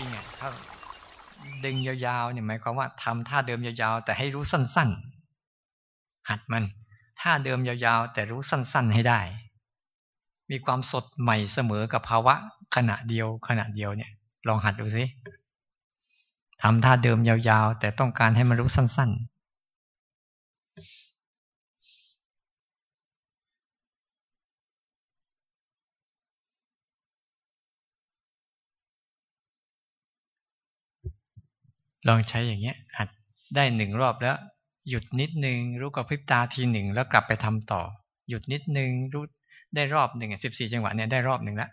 ริงๆอะถ้าดึงยาวๆเนี่ยหมายความว่าทำท่าเดิมยาวๆ แต่ให้รู้สั้นๆ หัดมันท่าเดิมยาวๆ แต่รู้สั้นๆให้ได้ มีความสดใหม่เสมอกับภาวะขณะเดียวขณะเดียวเนี่ย ลองหัดดูสิทำท่าเดิมยาวๆ แต่ต้องการให้มันรู้สั้น ลองใช้อย่างเงี้ยหัดได้หนึ่งรอบแล้ว หยุดนิดนึงรู้กับพริบตาทีหนึ่งแล้วกลับไปทำต่อ หยุดนิดนึงรู้ได้รอบหนึ่งสิบสี่จังหวะเนี่ยได้รอบหนึ่งล้ว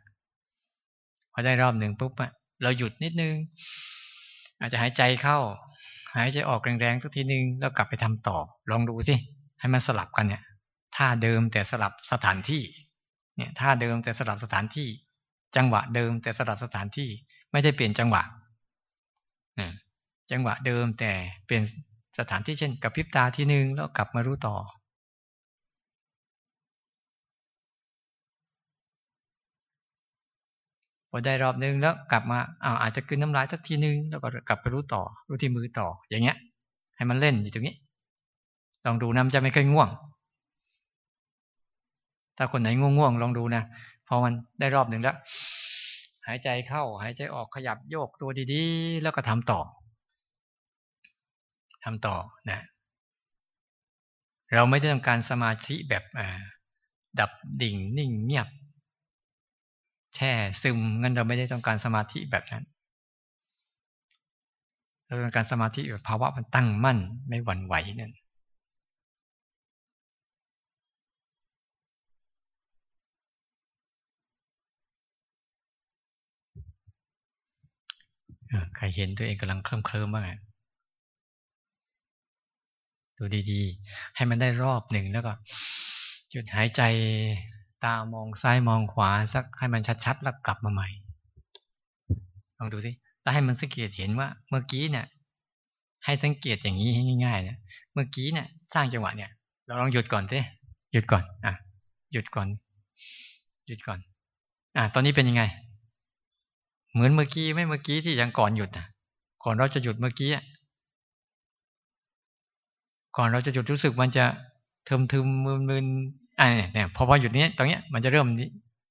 พอได้รอบหนึ่งปุ๊บอะเราหยุดนิดนึง อาจจะหายใจเข้า หายใจออกแรงๆทุกทีนึงแล้วกลับไปทำต่อ ลองดูสิให้มันสลับกันเนี่ยท่าเดิมแต่สลับสถานที่ เนี่ยท่าเดิมแต่สลับสถานที่ จังหวะเดิมแต่สลับสถานที่ ไม่ได้เปลี่ยนจังหวะ จังหวะเดิมแต่เปลี่ยนสถานที่เช่นกับพริบตาทีหนึ่งแล้วกลับมารู้ต่อ พอได้รอบนึงแล้วกลับมาอ้าวอาจจะกินน้ำลายสักทีนึงแล้วก็กลับไปรู้ต่อ รู้ที่มือต่อ อย่างเงี้ย ให้มันเล่นอยู่ตรงนี้ ลองดูนะมันจะไม่เคยง่วง ถ้าคนไหนง่วงๆลองดูนะพอมันได้รอบหนึ่งแล้ว หายใจเข้า หายใจออกขยับโยกตัวดีๆ แล้วก็ทำต่อ ทำต่อนะเราไม่ได้ต้องการสมาธิแบบดับดิ่งนิ่งเงียบ แช่ซึมงั้นเราไม่ได้ต้องการสมาธิแบบนั้นเราต้องการสมาธิแบบภาวะมันตั้งมั่นไม่หวั่นไหวนั่นใครเห็นตัวเองกำลังเคลิ้มเคลิ้มบ้าง ดูดีๆ ให้มันได้รอบหนึ่งแล้วก็หยุดหายใจตามองซ้ายมองขวาสักให้มันชัดๆแล้วกลับมาใหม่ลองดูสิแล้วให้มันสังเกตเห็นว่า เมื่อกี้เนี่ย ให้สังเกตอย่างนี้ให้ง่าย ๆ เนี่ยเมื่อกี้เนี่ย สร้างจังหวะเนี่ย เราลองหยุดก่อนสิหยุดก่อน อะ หยุดก่อน หยุดก่อน อะ ตอนนี้เป็นยังไง เหมือนเมื่อกี้ไม่เมื่อกี้ที่ยังก่อนหยุดอะ ก่อนเราจะหยุดเมื่อกี้อะ ก่อนเราจะหยุดรู้สึกมันจะทึมทึมมึนมึนอ่าเนี่ยพอพอหยุดนี้ตรงเนี้ยมันจะเริ่ม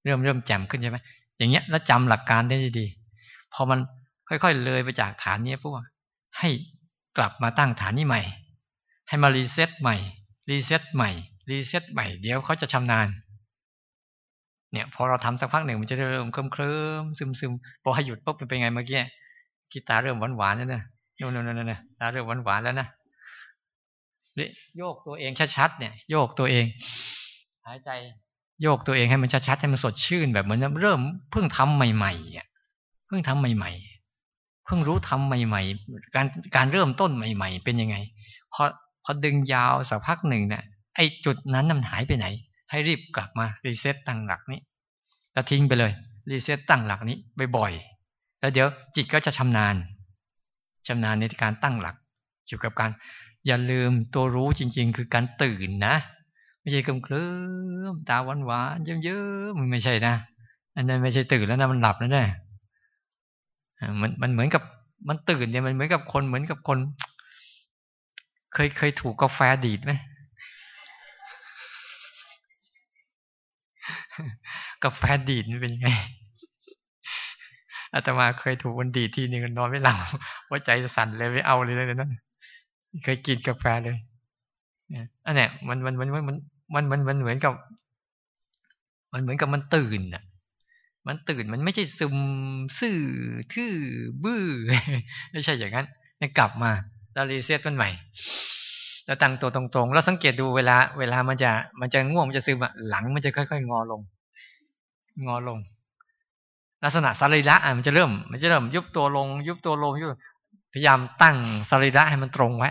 เริ่มเริ่มแจ่มขึ้นใช่ไหมอย่างเงี้ยแล้วจำหลักการได้ดีพอมันค่อยๆ เลยไปจากฐานนี้พวกให้กลับมาตั้งฐานนี้ใหม่ ให้มา reset ใหม่ reset ใหม่reset ใหม่เดี๋ยวเขาจะชำนาญ เนี่ย พอเราทำสักพักหนึ่งมันจะเริ่มเคลิ้มเคลิ้มซึมซึมพอให้หยุดปุ๊บเป็นไงเมื่อกี้กี้ตาเริ่มหวานหวานแล้วนะโน่นโน่นโน่นตาเริ่มหวานหวานแล้วนะ โยกตัวเองชัดๆเนี่ย โยกตัวเอง หายใจโยกตัวเองให้มันชัดๆให้มันสดชื่นแบบเหมือนเริ่มเพิ่งทำใหม่ๆอะเพิ่งทำใหม่ ๆ เพิ่งรู้ทำใหม่ ๆ การการเริ่มต้นใหม่ ๆ เป็นยังไงพอพอดึงยาวสักพักหนึ่งเนี่ยไอ้จุดนั้นมันหายไปไหน ให้รีบกลับมา reset ตั้งหลักนี้แล้วทิ้งไปเลย reset ตั้งหลักนี้บ่อยๆแล้วเดี๋ยวจิตก็จะชำนาญชำนาญในการตั้งหลักอยู่กับการ อย่าลืมตัวรู้จริง ๆ คือการตื่นนะ ไม่ใช่กำเคลิ้มตาหวานหวานเยอะๆมันไม่ใช่นะ อันนั้นไม่ใช่ตื่นแล้วนะมันหลับแล้วเนี่ยมันมันเหมือนกับมันตื่นเนี่ยมันเหมือนกับคนเหมือนกับคน เคยเคยถูกกาแฟดีดไหมกาแฟดีดมันเป็นยังไงอาตมาเคยถูกวันดีทีนึงนอนไม่หลับว่าใจสั่นเลยไม่เอาเลยเลยนั่น เคยกินกาแฟเลยอันนี้มันมันมันมันมันมันมันเหมือนกับ มันเหมือนกับมันตื่นอะ มันตื่นมันไม่ใช่ซึมซื่อทื่อบื้อไม่ใช่อย่างนั้นกลับมาเรารีเซ็ตมันใหม่เราตั้งตัวตรงๆเราสังเกตดูเวลา เวลามันจะมันจะง่วงมันจะซึมอะหลังมันจะค่อยๆ งอลง งอลง ลักษณะสรีระอะมันจะเริ่ม มันจะเริ่มยุบตัวลง ยุบตัวลงยุบ ยายามตั้งสรีระให้มันตรงไว้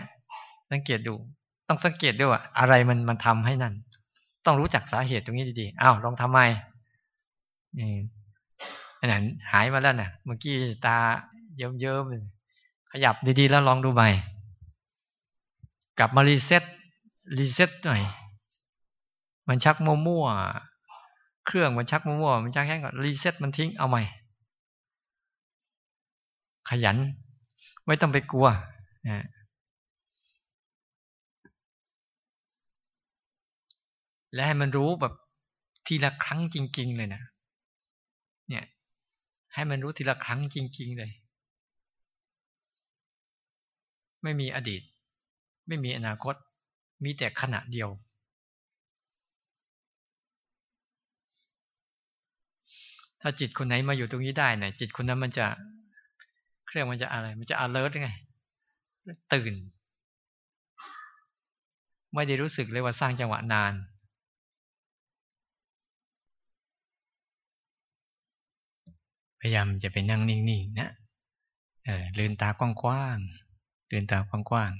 สังเกตดู ต้องสังเกตด้วยว่าอะไรมันมันทำให้นั่น ต้องรู้จักสาเหตุตรงนี้ดีๆอ้าวลองทำไมนี่อันนั้นหายมาแล้วนะ่ะ เมื่อกี้ตาเยิ้มๆขยับดีๆ แล้วลองดูใหม่กลับมารีเซ็ตรีเซ็ตหน่อยมันชักมั่วๆเครื่องมันชักมั่วๆมันชักแค่ก่อนรีเซ็ตมันทิ้งเอาใหม่ ขยัน ไม่ต้องไปกลัวและให้มันรู้แบบทีละครั้งจริง ๆ เลยนะเนี่ย ให้มันรู้ทีละครั้งจริง ๆ เลย ไม่มีอดีต ไม่มีอนาคต มีแต่ขณะเดียวถ้าจิตคนไหนมาอยู่ตรงนี้ได้เนี่ยจิตคนนั้นมันจะ เครื่องมันจะอะไร มันจะ alert ไง ตื่น ไม่ได้รู้สึกเลยว่าสร้างจังหวะนาน พยายามจะไปนั่งนิ่งๆนะเออลืนตากว้างๆลืนตากว้างๆ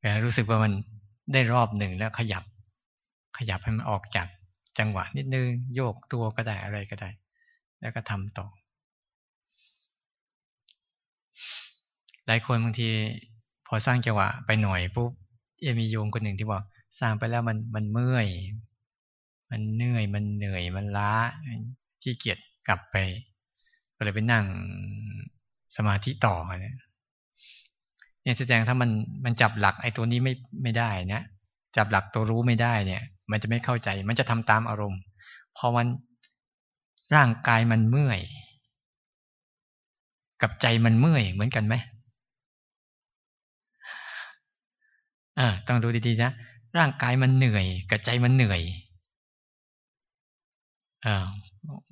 แต่รู้สึกว่ามันได้รอบหนึ่งแล้วขยับ ขยับให้มันออกจากจังหวะนิดนึง โยกตัวก็ได้อะไรก็ได้ แล้วก็ทำต่อ หลายคนบางที พอสร้างจังหวะไปหน่อยปุ๊บเอมีโยมคนหนึ่งที่บอกสร้างไปแล้วมันมันเมื่อย มันเหนื่อยมันเหนื่อยมันล้าขี้เกียจกลับไป ก็เลยไปนั่งสมาธิต่อเนี่ยเนี่ยแสดงถ้ามันมันจับหลักไอ้ตัวนี้ไม่ไม่ได้นะจับหลักตัวรู้ไม่ได้เนี่ย มันจะไม่เข้าใจ มันจะทำตามอารมณ์พอมัน ร่างกายมันเมื่อย กับใจมันเมื่อยเหมือนกันไหมอ่าต้องดูดีๆนะ ร่างกายมันเหนื่อย กับใจมันเหนื่อยอ่า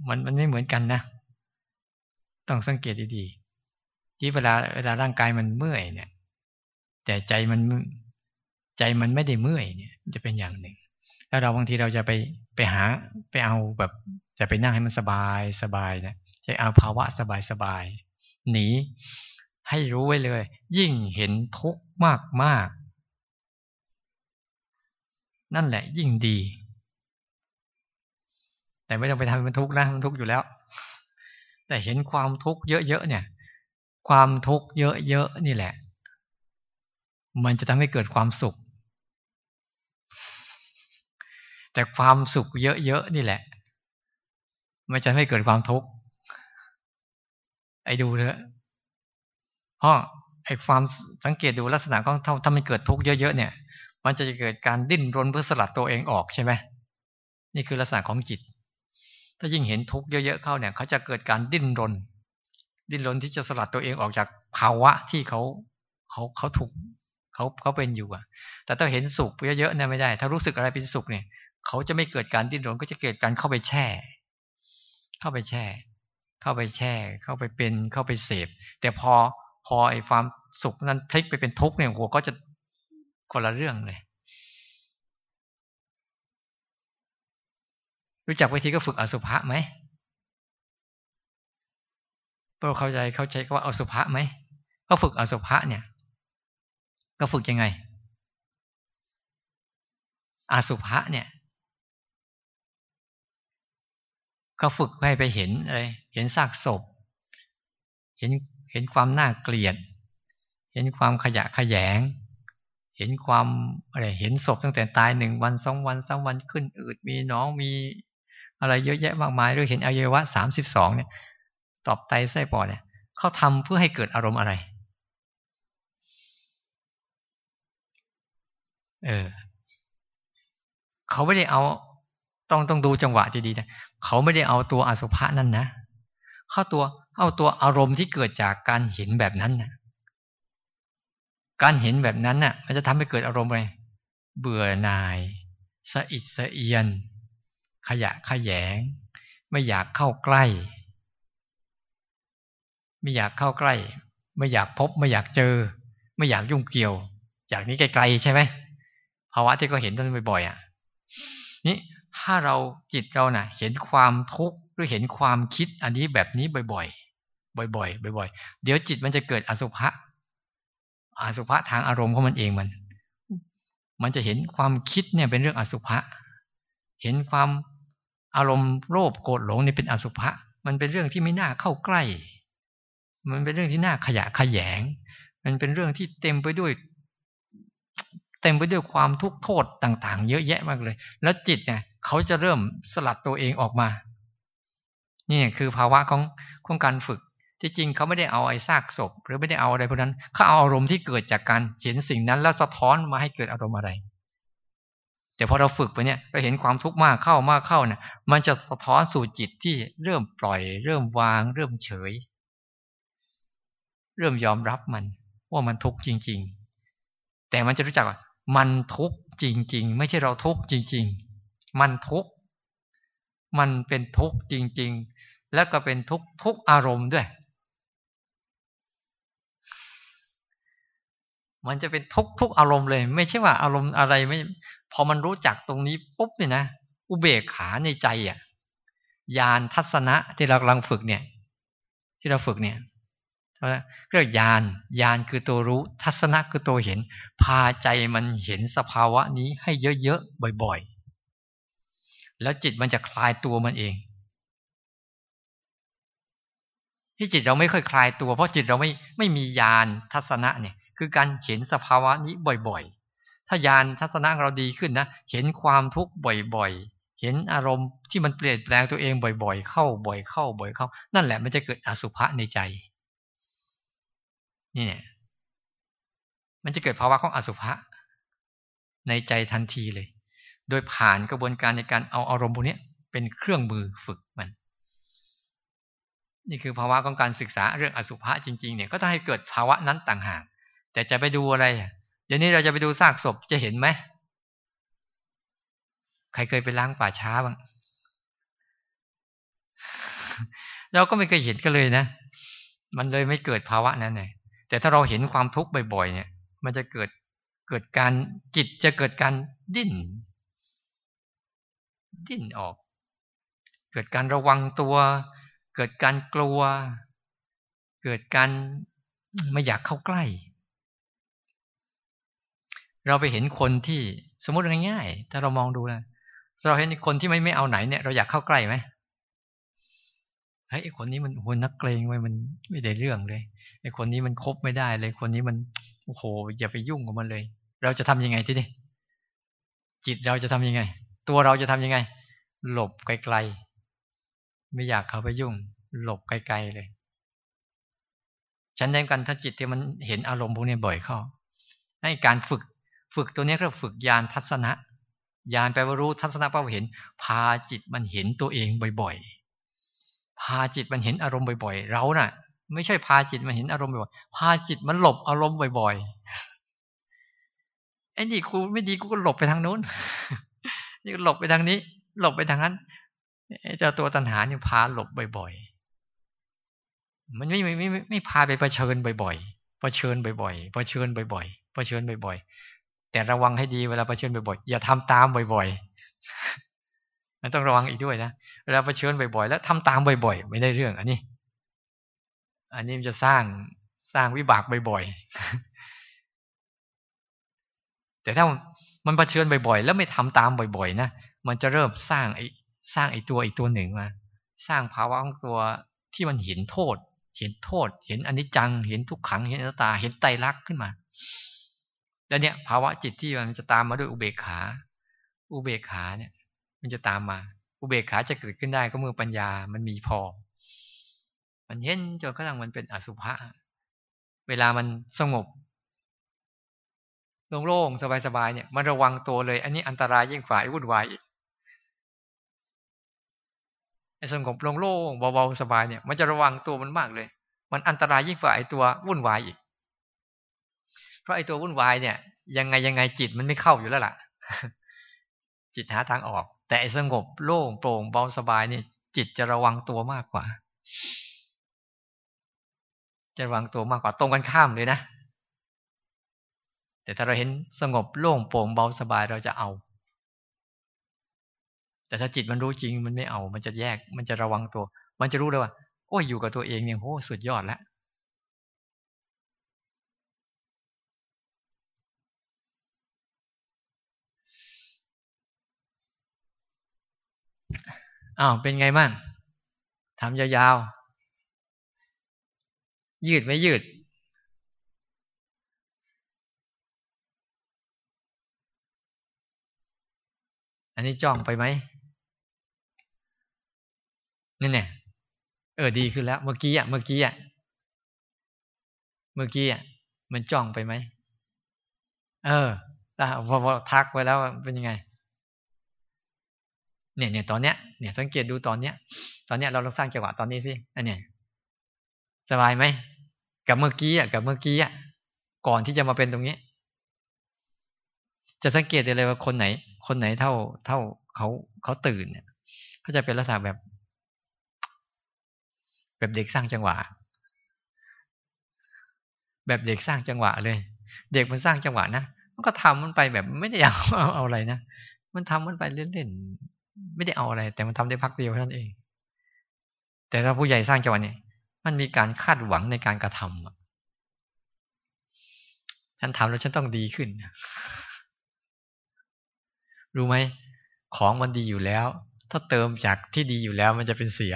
มันมันไม่เหมือนกันนะ ต้องสังเกตดีๆ ที่เวลาเวลาร่างกายมันเมื่อยเนี่ย แต่ใจมันใจมันไม่ได้เมื่อยเนี่ย จะเป็นอย่างหนึ่ง แล้วเราบางทีเราจะไป ไปหาไปเอาแบบจะไปนั่งให้มันสบายสบายนะจะเอาภาวะสบายสบายหนีให้รู้ไว้เลย ยิ่งเห็นทุกข์มากมากนั่นแหละ ยิ่งดี แต่ไม่ต้องไปทำให้มันทุกข์นะมันทุกข์อยู่แล้ว แต่เห็นความทุกข์เยอะๆเนี่ย ความทุกข์เยอะๆนี่แหละ มันจะทำให้เกิดความสุข แต่ความสุขเยอะๆนี่แหละ มันจะไม่เกิดความทุกข์ไอ้ดูเถอะเพราะไอ้ความสังเกตดูลักษณะของถ้ามันเกิดทุกข์เยอะๆเนี่ย มันจะเกิดการดิ้นรนเพื่อสลัดตัวเองออกใช่ไหมนี่คือลักษณะของจิต ถ้ายิ่งเห็นทุกข์เยอะๆเข้าเนี่ยเขาจะเกิดการดิ้นรน ดิ้นรนที่จะสลัดตัวเองออกจากภาวะที่เขาเขาเขาถูกเขาเขาเป็นอยู่อะ แต่ถ้าเห็นสุขเยอะๆเนี่ยไม่ได้ ถ้ารู้สึกอะไรเป็นสุขเนี่ย เขาจะไม่เกิดการดิ้นรนก็จะเกิดการเข้าไปแช่ เข้าไปแช่ เข้าไปแช่ เข้าไปเป็น เข้าไปเสพ แต่พอพอไอ้ความสุขนั้นพลิกไปเป็นทุกข์เนี่ยหัวก็จะคนละเรื่องเลย รู้จักวิธีก็ฝึกอสุภะไหมพวกเข้าใจเข้าใจว่าอสุภะไหมก็ฝึกอสุภะเนี่ย ก็ฝึกยังไงอสุภะเนี่ย ก็ฝึกให้ไปเห็นอะไร เห็นซากศพ เห็นเห็นความน่าเกลียด เห็นความขยะขยง เห็นความอะไร เห็นศพตั้งแต่ตายหนึ่งวันสองวันสามวันขึ้นอืดมีน้องมีอะไรเยอะแยะมากมายด้วยเห็นอวัยวะสามสิบสองเนี่ย ตอบไตไส้ปอดเนี่ยเขาทำเพื่อให้เกิดอารมณ์อะไร เออ เขาไม่ได้เอา ต้องต้องดูจังหวะดีๆนะเขาไม่ได้เอาตัวอสุภะนั่นนะเข้าตัวเอาตัวอารมณ์ที่เกิดจากการเห็นแบบนั้นนะการเห็นแบบนั้นน่ะ มันจะทำให้เกิดอารมณ์อะไรเบื่อหน่ายสะอิดสะเอียน ขยะขยง ไม่อยากเข้าใกล้ ไม่อยากเข้าใกล้ ไม่อยากพบไม่อยากเจอ ไม่อยากยุ่งเกี่ยวจากนี้ไกลๆใช่ไหมภาวะที่ก็เห็นต้นบ่อยๆอะนี่ ถ้าเราจิตเรานะ่ะ เห็นความทุกข์หรือเห็นความคิดอันนี้แบบนี้บ่อยๆ บ่อยๆ บ่อยๆ เดี๋ยวจิตมันจะเกิดอสุภะอสุภะทางอารมณ์ของมันเองมัน มันจะเห็นความคิดเนี่ยเป็นเรื่องอสุภะเห็นความอารมณ์โลภโกรธหลงนี่เป็นอสุภะมันเป็นเรื่องที่ไม่น่าเข้าใกล้ มันเป็นเรื่องที่น่าขยะขยง มันเป็นเรื่องที่เต็มไปด้วย เต็มไปด้วยความทุกข์โทษต่าง ๆ เยอะแยะมากเลย แล้วจิตเนี่ย เขาจะเริ่มสลัดตัวเองออกมา นี่คือภาวะของของการฝึก ที่จริงเขาไม่ได้เอาไอ้ซากศพ หรือไม่ได้เอาอะไรพวกนั้นเขาเอาอารมณ์ที่เกิดจากการเห็นสิ่งนั้น แล้วสะท้อนมาให้เกิดอารมณ์อะไร แต่พอเราฝึกไปเนี่ยเราเห็นความทุกข์มากเข้ามากเข้าเนี่ยมันจะสะท้อนสู่จิตที่เริ่มปล่อย เริ่มวาง เริ่มเฉย เริ่มยอมรับมัน ว่ามันทุกข์จริง ๆ แต่มันจะรู้จักว่ามันทุกข์จริง ๆ ไม่ใช่เราทุกข์จริง ๆ มันทุกข์มันเป็นทุกข์จริง ๆ แล้วก็เป็นทุกทุกอารมณ์ด้วย มันจะเป็นทุกทุกอารมณ์เลย ไม่ใช่ว่าอารมณ์อะไรไม่ พอมันรู้จักตรงนี้ปุ๊บเนี่ยนะอุเบกขาในใจอะยานทัศนะที่เรากำลังฝึกเนี่ย ที่เราฝึกเนี่ยเรียกยานยานคือตัวรู้ ทัศนะคือตัวเห็น พาใจมันเห็นสภาวะนี้ให้เยอะๆบ่อยๆ แล้วจิตมันจะคลายตัวมันเอง ที่จิตเราไม่ค่อยคลายตัว เพราะจิตเราไม่ไม่มียานทัศนะเนี่ย คือการเห็นสภาวะนี้บ่อยๆ ถ้ายานทัศนะเราดีขึ้นนะ เห็นความทุกข์บ่อยๆ เห็นอารมณ์ที่มันเปลี่ยนแปลงตัวเองบ่อย ๆ เข้าบ่อยเข้าบ่อยเข้า นั่นแหละมันจะเกิดอสุภะในใจ นี่เนี่ย มันจะเกิดภาวะของอสุภะในใจทันทีเลย โดยผ่านกระบวนการในการเอาอารมณ์พวกนี้เป็นเครื่องมือฝึกมัน นี่คือภาวะของการศึกษาเรื่องอสุภะจริงๆเนี่ยก็ต้องให้เกิดภาวะนั้นต่างหาก แต่จะไปดูอะไรเดี๋ยวนี้เราจะไปดูซากศพจะเห็นไหมใครเคยไปล้างป่าช้าบ้างเราก็ไม่เคยเห็นกันเลยนะ มันเลยไม่เกิดภาวะนั้นเลยแต่ถ้าเราเห็นความทุกข์บ่อยๆเนี่ย มันจะเกิดเกิดการจิตจะเกิดการดิ้น ดิ้นออก เกิดการระวังตัว เกิดการกลัว เกิดการไม่อยากเข้าใกล้ เราไปเห็นคนที่สมมติง่ายๆ ถ้าเรามองดูนะเราเห็นคนที่ไม่ไม่เอาไหนเนี่ยเราอยากเข้าใกล้ไหมเฮ้ยไอคนนี้มันโหนักเกรงไว้มันไม่ได้เรื่องเลยไอคนนี้มันคบไม่ได้เลยคนนี้มันโอ้โหอย่าไปยุ่งกับมันเลย เราจะทำยังไงที่นี่จิตเราจะทำยังไง ตัวเราจะทํำยังไง หลบไกลๆ ไม่อยากเข้าไปยุ่ง หลบไกลๆเลย ฉันเน้นกันถ้าจิตที่มันเห็นอารมณ์พวกนี้บ่อยเข้า ให้การฝึก ฝึกตัวนี้ก็ฝึกยานทัศนะ ยานแปลว่ารู้ทัศนะแปลว่าเห็น พาจิตมันเห็นตัวเองบ่อยๆ พาจิตมันเห็นอารมณ์บ่อยๆ เรานะ่ะ ไม่ใช่พาจิตมันเห็นอารมณ์บ่อยๆ พาจิตมันหลบอารมณ์บ่อยๆไอ้นี่กูไม่ดีกูก็หลบไปทางโน้น นี่หลบไปทางนี้ หลบไปทางนั้นเจ้าตัวตัณหาเนี่ยพาหลบบ่อยๆ มันไม่ไม่ไม่ไม่พาไปเผชิญบ่อยๆเผชิญบ่อยๆเผชิญบ่อยๆเผชิญบ่อยๆ แต่ระวังให้ดีเวลาเผชิญบ่อยๆ อย่าทำตามบ่อยๆมันต้องระวังอีกด้วยนะเวลาเผชิญบ่อยๆ แล้วทำตามบ่อยๆ ไม่ได้เรื่อง อันนี้ อันนี้มันจะสร้างสร้างวิบากบ่อยๆ แต่ถ้า มันเผชิญบ่อยๆ แล้วไม่ทำตามบ่อยๆนะมันจะเริ่มสร้างไอ้สร้างไอ้ตัวอีกตัวหนึ่งมา สร้างภาวะของตัวที่มันเห็นโทษ เห็นโทษ เห็นอนิจจัง เห็นทุกขัง เห็นอนัตตา เห็นไตรลักษณ์ขึ้นมา แล้วเนี่ย ภาวะจิตที่มันจะตามมาด้วยอุเบกขา อุเบกขาเนี่ย มันจะตามมา อุเบกขาจะเกิดขึ้นได้ก็เมื่อปัญญามันมีพอ มันเห็นจนกระทั่งมันเป็นอสุภะ เวลามันสงบ โล่งๆสบายๆเนี่ยมันระวังตัวเลย อันนี้อันตรายยิ่งกว่าไอ้วุ่นวายอีกไอ้สงบโล่งๆเบาๆสบายเนี่ย มันจะระวังตัวมันมากเลย มันอันตรายยิ่งกว่าไอ้ตัววุ่นวายอีก เพราะไอ้ตัววุ่นวายเนี่ย ยังไงยังไงจิตมันไม่เข้าอยู่แล้วล่ะ จิตหาทางออก แต่ไอ้สงบโล่งโปร่งเบาสบายเนี่ยจิตจะระวังตัวมากกว่า จะระวังตัวมากกว่าตรงกันข้ามเลยนะ แต่ถ้าเราเห็นสงบโล่งโปร่งเบาสบายเราจะเอา แต่ถ้าจิตมันรู้จริงมันไม่เอา มันจะแยก มันจะระวังตัว มันจะรู้เลยว่าโอ้ยอยู่กับตัวเองเนี่ยโหสุดยอดแล้วอ้าวเป็นไงบ้างทำยาวๆ ยืดไม่ยืด อันนี้จ้องไปไหมนี่เนี่ยเออดีขึ้นแล้ว เมื่อกี้อะเมื่อกี้อะเมื่อกี้อะมันจ้องไปไหมเออพอพอทักไปแล้วเป็นยังไง เนี่ยเนี่ยตอนเนี้ยเนี่ยสังเกตดูตอนเนี้ย ตอนเนี้ยเราลองสร้างจังหวะตอนนี้สิอันเนี้ยสบายไหมกับเมื่อกี้อะกับเมื่อกี้อะก่อนที่จะมาเป็นตรงนี้ จะสังเกตได้เลยว่าคนไหน คนไหนเท่าเท่าเขาเขาตื่นเนี่ยเขาจะเป็นลักษณะแบบ แบบเด็กสร้างจังหวะ แบบเด็กสร้างจังหวะเลย เด็กมันสร้างจังหวะนะมันก็ทำมันไปแบบไม่ได้เอาเอาอะไรนะมันทำมันไปเล่นๆไม่ได้เอาอะไร แต่มันทำได้พักเดียวเท่านั้นเอง แต่ถ้าผู้ใหญ่สร้างจังหวะเนี่ยมันมีการคาดหวังในการกระทำฉันทำแล้วฉันต้องดีขึ้น รู้ไหมของมันดีอยู่แล้ว ถ้าเติมจากที่ดีอยู่แล้วมันจะเป็นเสีย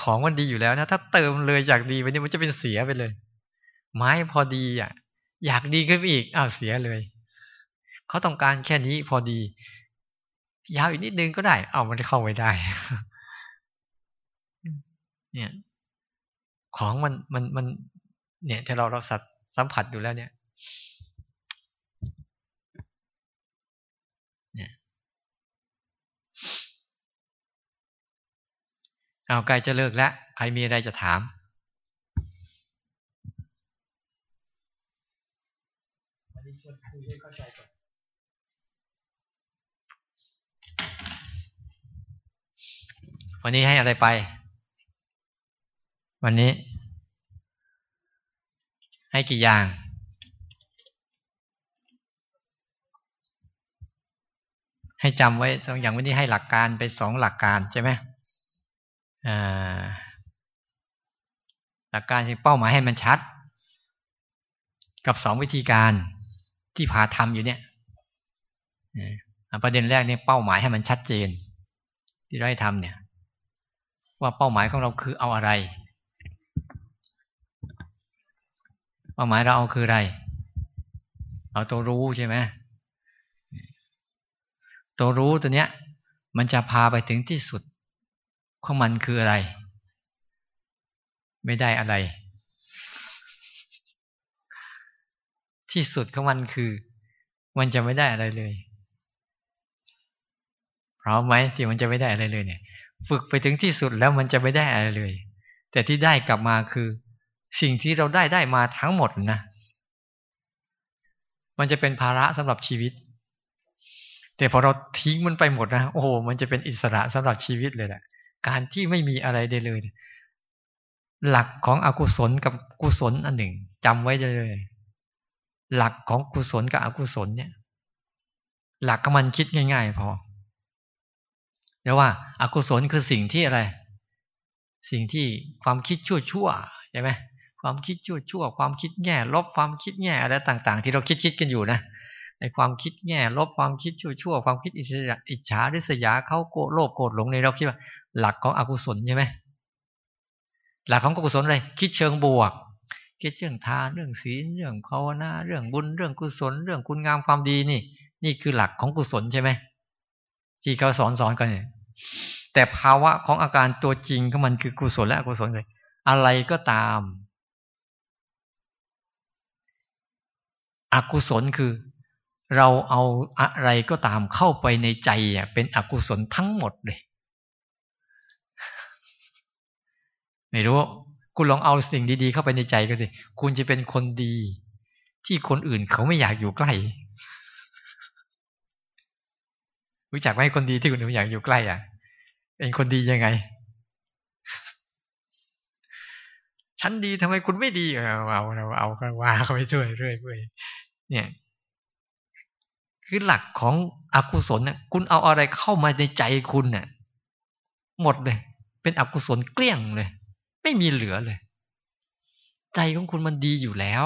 ของมันดีอยู่แล้วนะ ถ้าเติมเลยจากดีไปนี่มันจะเป็นเสียไปเลย ไม้พอดีอะ อยากดีขึ้นอีกอ้าวเสียเลยเขาต้องการแค่นี้พอดี ยาวอีกนิดนึงก็ได้ เอามันเข้าไว้ได้ เนี่ย ของมันมันมัน เนี่ยถ้าเราเราสัตสัมผัสดูแล้วเนี่ย เอาใกล้จะเลิกแล้วใครมีอะไรจะถามวันนี้ให้อะไรไป วันนี้ ให้กี่อย่างให้จำไว้สองอย่างวันนี้ให้หลักการไปสองหลักการใช่ไหม หลักการคือเป้าหมายให้มันชัด กับสองวิธีการที่พาทำอยู่เนี่ยประเด็นแรกเนี่ยเป้าหมายให้มันชัดเจน ที่เราให้ทำเนี่ย ว่าเป้าหมายของเราคือเอาอะไร เป้าหมายเราเอาคืออะไร เอาตัวรู้ใช่ไหมตัวรู้ตัวเนี้ย มันจะพาไปถึงที่สุด ของมันคืออะไร ไม่ได้อะไร ที่สุดของมันคือ มันจะไม่ได้อะไรเลยพร้อมไหมที่มันจะไม่ได้อะไรเลยเนี่ย ฝึกไปถึงที่สุดแล้วมันจะไม่ได้อะไรเลย แต่ที่ได้กลับมาคือ สิ่งที่เราได้ได้มาทั้งหมดนะมันจะเป็นภาระสำหรับชีวิต แต่พอเราทิ้งมันไปหมดนะโอ้โหมันจะเป็นอิสระสำหรับชีวิตเลยแหละ การที่ไม่มีอะไรได้เลย หลักของอกุศลกับกุศลอันหนึ่งจำไว้เลย หลักของกุศลกับอกุศลเนี่ย หลักก็มันคิดง่าย ๆ พอเรียกว่าอากุศลคือสิ่งที่อะไร สิ่งที่ความคิดชั่วๆใช่ไหมความคิดชั่วๆความคิดแง่ ลบความคิดแง่อะไรต่าง ๆ ที่เราคิดคิดกันอยู่นะในความคิดแง่ ลบความคิดชั่วๆความคิดอิจฉาริษยาเขาโกรธโลภโกรธหลงในเราคิดว่า หลักของอกุศลใช่ไหมหลักของกุศลอะไรคิดเชิงบวก คิดเรื่องทานเรื่องศีลเรื่องภาวนาเรื่องบุญเรื่องกุศล เรื่องคุณงามความดีนี่ นี่คือหลักของกุศลใช่ไหมที่เขาสอนสอนกันเนี่ยแต่ภาวะของอาการตัวจริงของมันคือกุศลและอกุศลเลยอะไรก็ตาม อกุศลคือ เราเอาอะไรก็ตามเข้าไปในใจอะเป็นอกุศลทั้งหมดเลย ไม่รู้ คุณลองเอาสิ่งดีๆ เข้าไปในใจก็สิ คุณจะเป็นคนดี ที่คนอื่นเขาไม่อยากอยู่ใกล้ รู้จักไหมคนดีที่คนอื่นไม่อยากอยู่ใกล้อะ เป็นคนดียังไง ฉันดีทำไมคุณไม่ดีเอาเอาเราเอาก็ว่าเขาไปด้วยเรื่อยๆเนี่ย คือหลักของอกุศลเนี่ยคุณเอาอะไรเข้ามาในใจคุณเนี่ยหมดเลย เป็นอกุศลเกลี้ยงเลย ไม่มีเหลือเลย ใจของคุณมันดีอยู่แล้ว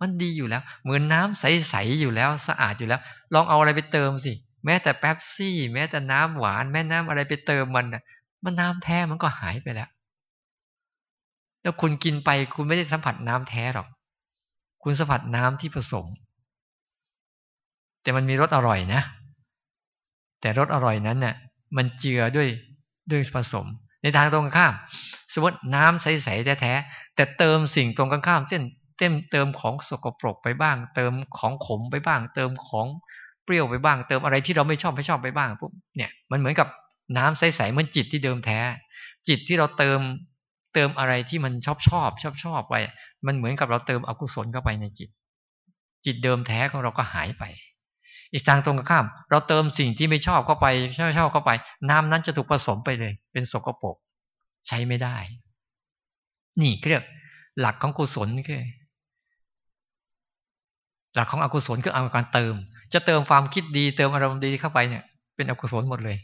มันดีอยู่แล้ว เหมือนน้ำใสๆอยู่แล้ว สะอาดอยู่แล้ว ลองเอาอะไรไปเติมสิ แม้แต่แป๊บซี่ แม้แต่น้ำหวาน แม้น้ำอะไรไปเติมมันน่ะ มันน้ำแท้มันก็หายไปแล้ว แล้วคุณกินไปคุณไม่ได้สัมผัสน้ำแท้หรอก คุณสัมผัสน้ำที่ผสม แต่มันมีรสอร่อยนะ แต่รสอร่อยนั้นน่ะ มันเจือด้วยด้วยผสม ในทางตรงข้าม สมมติน้ำใสๆแท้ๆแต่เติมสิ่งตรงกันข้ามเช่นเต็มเติมของสกปรกไปบ้าง เติมของขมไปบ้าง เติมของเปรี้ยวไปบ้าง เติมอะไรที่เราไม่ชอบไม่ชอบไปบ้างปุ๊บเนี่ยมันเหมือนกับน้ำใสๆเหมือนจิตที่เดิมแท้ จิตที่เราเติมเติมอะไรที่มันชอบชอบชอบชอบไป มันเหมือนกับเราเติมอกุศลเข้าไปในจิต จิตเดิมแท้ของเราก็หายไป อีกทางตรงกันข้าม เราเติมสิ่งที่ไม่ชอบเข้าไปชอบชอบเข้าไป น้ำนั้นจะถูกผสมไปเลย เป็นสกปรก ใช้ไม่ได้ นี่เรียกหลักของกุศลคือหลักของอกุศลคือเอาการเติม จะเติมความคิดดี เติมอารมณ์ดีเข้าไปเนี่ย เป็นอกุศลหมดเลย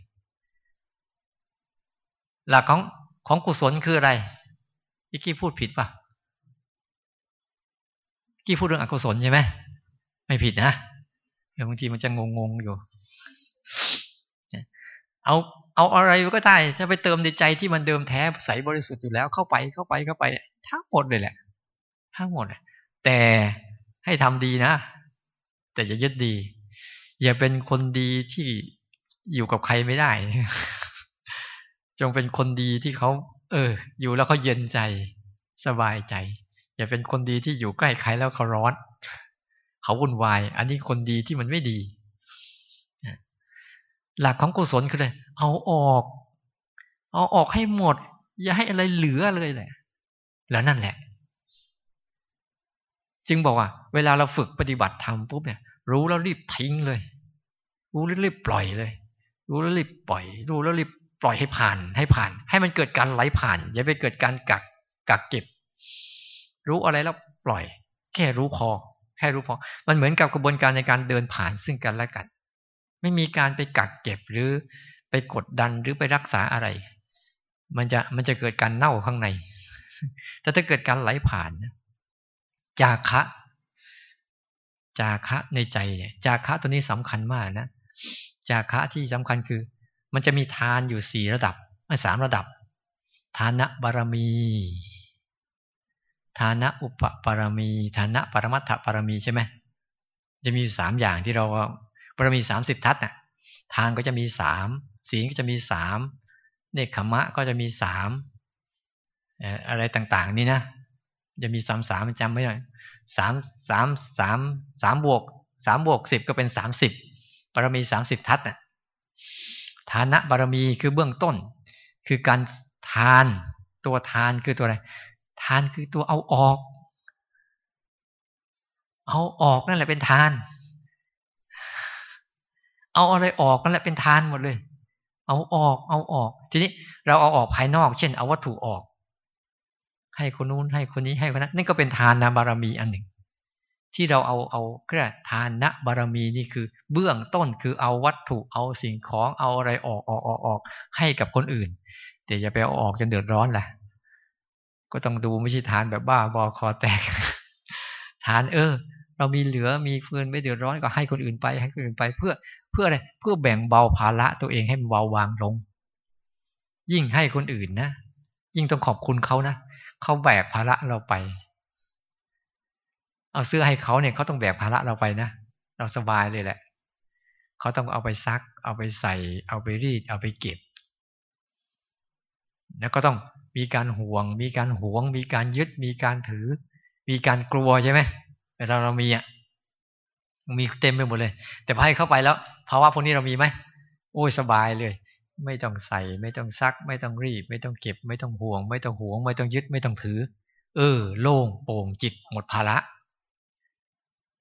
หลักของของกุศลคืออะไรอีกี้พูดผิดป่ะกี้พูดเรื่องอกุศลใช่ไหมไม่ผิดนะเดี๋ยวบางทีมันจะงงงอยู่ เอา เอาอะไรก็ได้ถ้าไปเติมในใจที่มันเดิมแท้ใสบริสุทธิ์อยู่แล้วเข้าไปเข้าไปเข้าไป ทั้งหมดเลยแหละ ทั้งหมดแต่ให้ทำดีนะ แต่อย่ายึดดี อย่าเป็นคนดีที่อยู่กับใครไม่ได้ จงเป็นคนดีที่เขาเออ อยู่แล้วเขาเย็นใจ สบายใจ อย่าเป็นคนดีที่อยู่ใกล้ใครแล้วเขาร้อน เขาวุ่นวาย อันนี้คนดีที่มันไม่ดีหลักของกุศลคืออะไร เอาออก เอาออกให้หมด อย่าให้อะไรเหลือเลยแหละ แล้วนั่นแหละ จึงบอกว่า เวลาเราฝึกปฏิบัติธรรมปุ๊บเนี่ย รู้แล้วรีบทิ้งเลย รู้แล้วรีบปล่อยเลย รู้แล้วรีบปล่อย รู้แล้วรีบปล่อยให้ผ่านให้ผ่าน ให้มันเกิดการไหลผ่าน อย่าไปเกิดการกักกักเก็บ รู้อะไรแล้วปล่อย แค่รู้พอ แค่รู้พอ มันเหมือนกับกระบวนการในการเดินผ่านซึ่งกันและกัน ไม่มีการไปกักเก็บหรือ ไปกดดันหรือไปรักษาอะไร มันจะมันจะเกิดการเน่าข้างใน แต่ถ้าเกิดการไหลผ่าน จาคะ จาคะในใจเนี่ย จาคะตัวนี้สำคัญมากนะ จาคะที่สำคัญคือ มันจะมีทานอยู่สี่ระดับไม่สามระดับทานะบารมีทานะอุปปารมีทานะปรมัตถปารมีใช่ไหมจะมีสามอย่างที่เราบารมีสามสิบทัศน่ะทานก็จะมีสาม ศีลก็จะมีสามเนคขมะก็จะมีสามอะไรต่างๆ นี่นะ จะมีสามสามจำไม่ได้สามสามสามสามบวกสามบวกสิบก็เป็นสามสิบบารมีสามสิบทัศน์น่ะฐานะบารมีคือเบื้องต้น คือการทานตัวทานคือตัวอะไร ทานคือตัวเอาออก เอาออกนั่นแหละเป็นทาน เอาอะไรออกนั่นแหละเป็นทานหมดเลย เอาออก เอาออก ทีนี้เราเอาออกภายนอก เช่น เอาวัตถุออก ให้คนนู้นให้คนนี้ให้คนนั้นนั่นก็เป็นทานนะบารมีอันหนึ่ง ที่เราเอาเอาแค่ทานนะบารมีนี่คือ เบื้องต้นคือเอาวัตถุเอาสิ่งของเอาอะไรออกออกออกออกให้กับคนอื่น แต่อย่าไปเอาออกจนเดือดร้อนแหละก็ต้องดูไม่ใช่ทานแบบบ้าบอคอแตก ทานเออเรามีเหลือมีเฟืนไม่เดือดร้อนก็ให้คนอื่นไปให้คนอื่นไป เพื่อ เพื่ออะไรเพื่อแบ่งเบาภาระตัวเองให้มันเบาวางลง ยิ่งให้คนอื่นนะ ยิ่งต้องขอบคุณเขานะเขาแบกภาระเราไป เอาเสื้อให้เขาเนี่ยเขาต้องแบกภาระเราไปนะเราสบายเลยแหละเขาต้องเอาไปซัก เอาไปใส่ เอาไปรีด เอาไปเก็บ แล้วก็ต้องมีการห่วง มีการหวง มีการยึด มีการถือ มีการกลัวใช่ไหมแต่เราเรามีอะมีเต็มไปหมดเลย แต่พอให้เข้าไปแล้วภาวะพวกนี้เรามีไหมโอ้ยสบายเลย ไม่ต้องใส่ ไม่ต้องซัก ไม่ต้องรีบ ไม่ต้องเก็บ ไม่ต้องห่วง ไม่ต้องห่วง ไม่ต้องยึดไม่ต้องถือ เออ โล่งโปร่งจิตหมดภาระ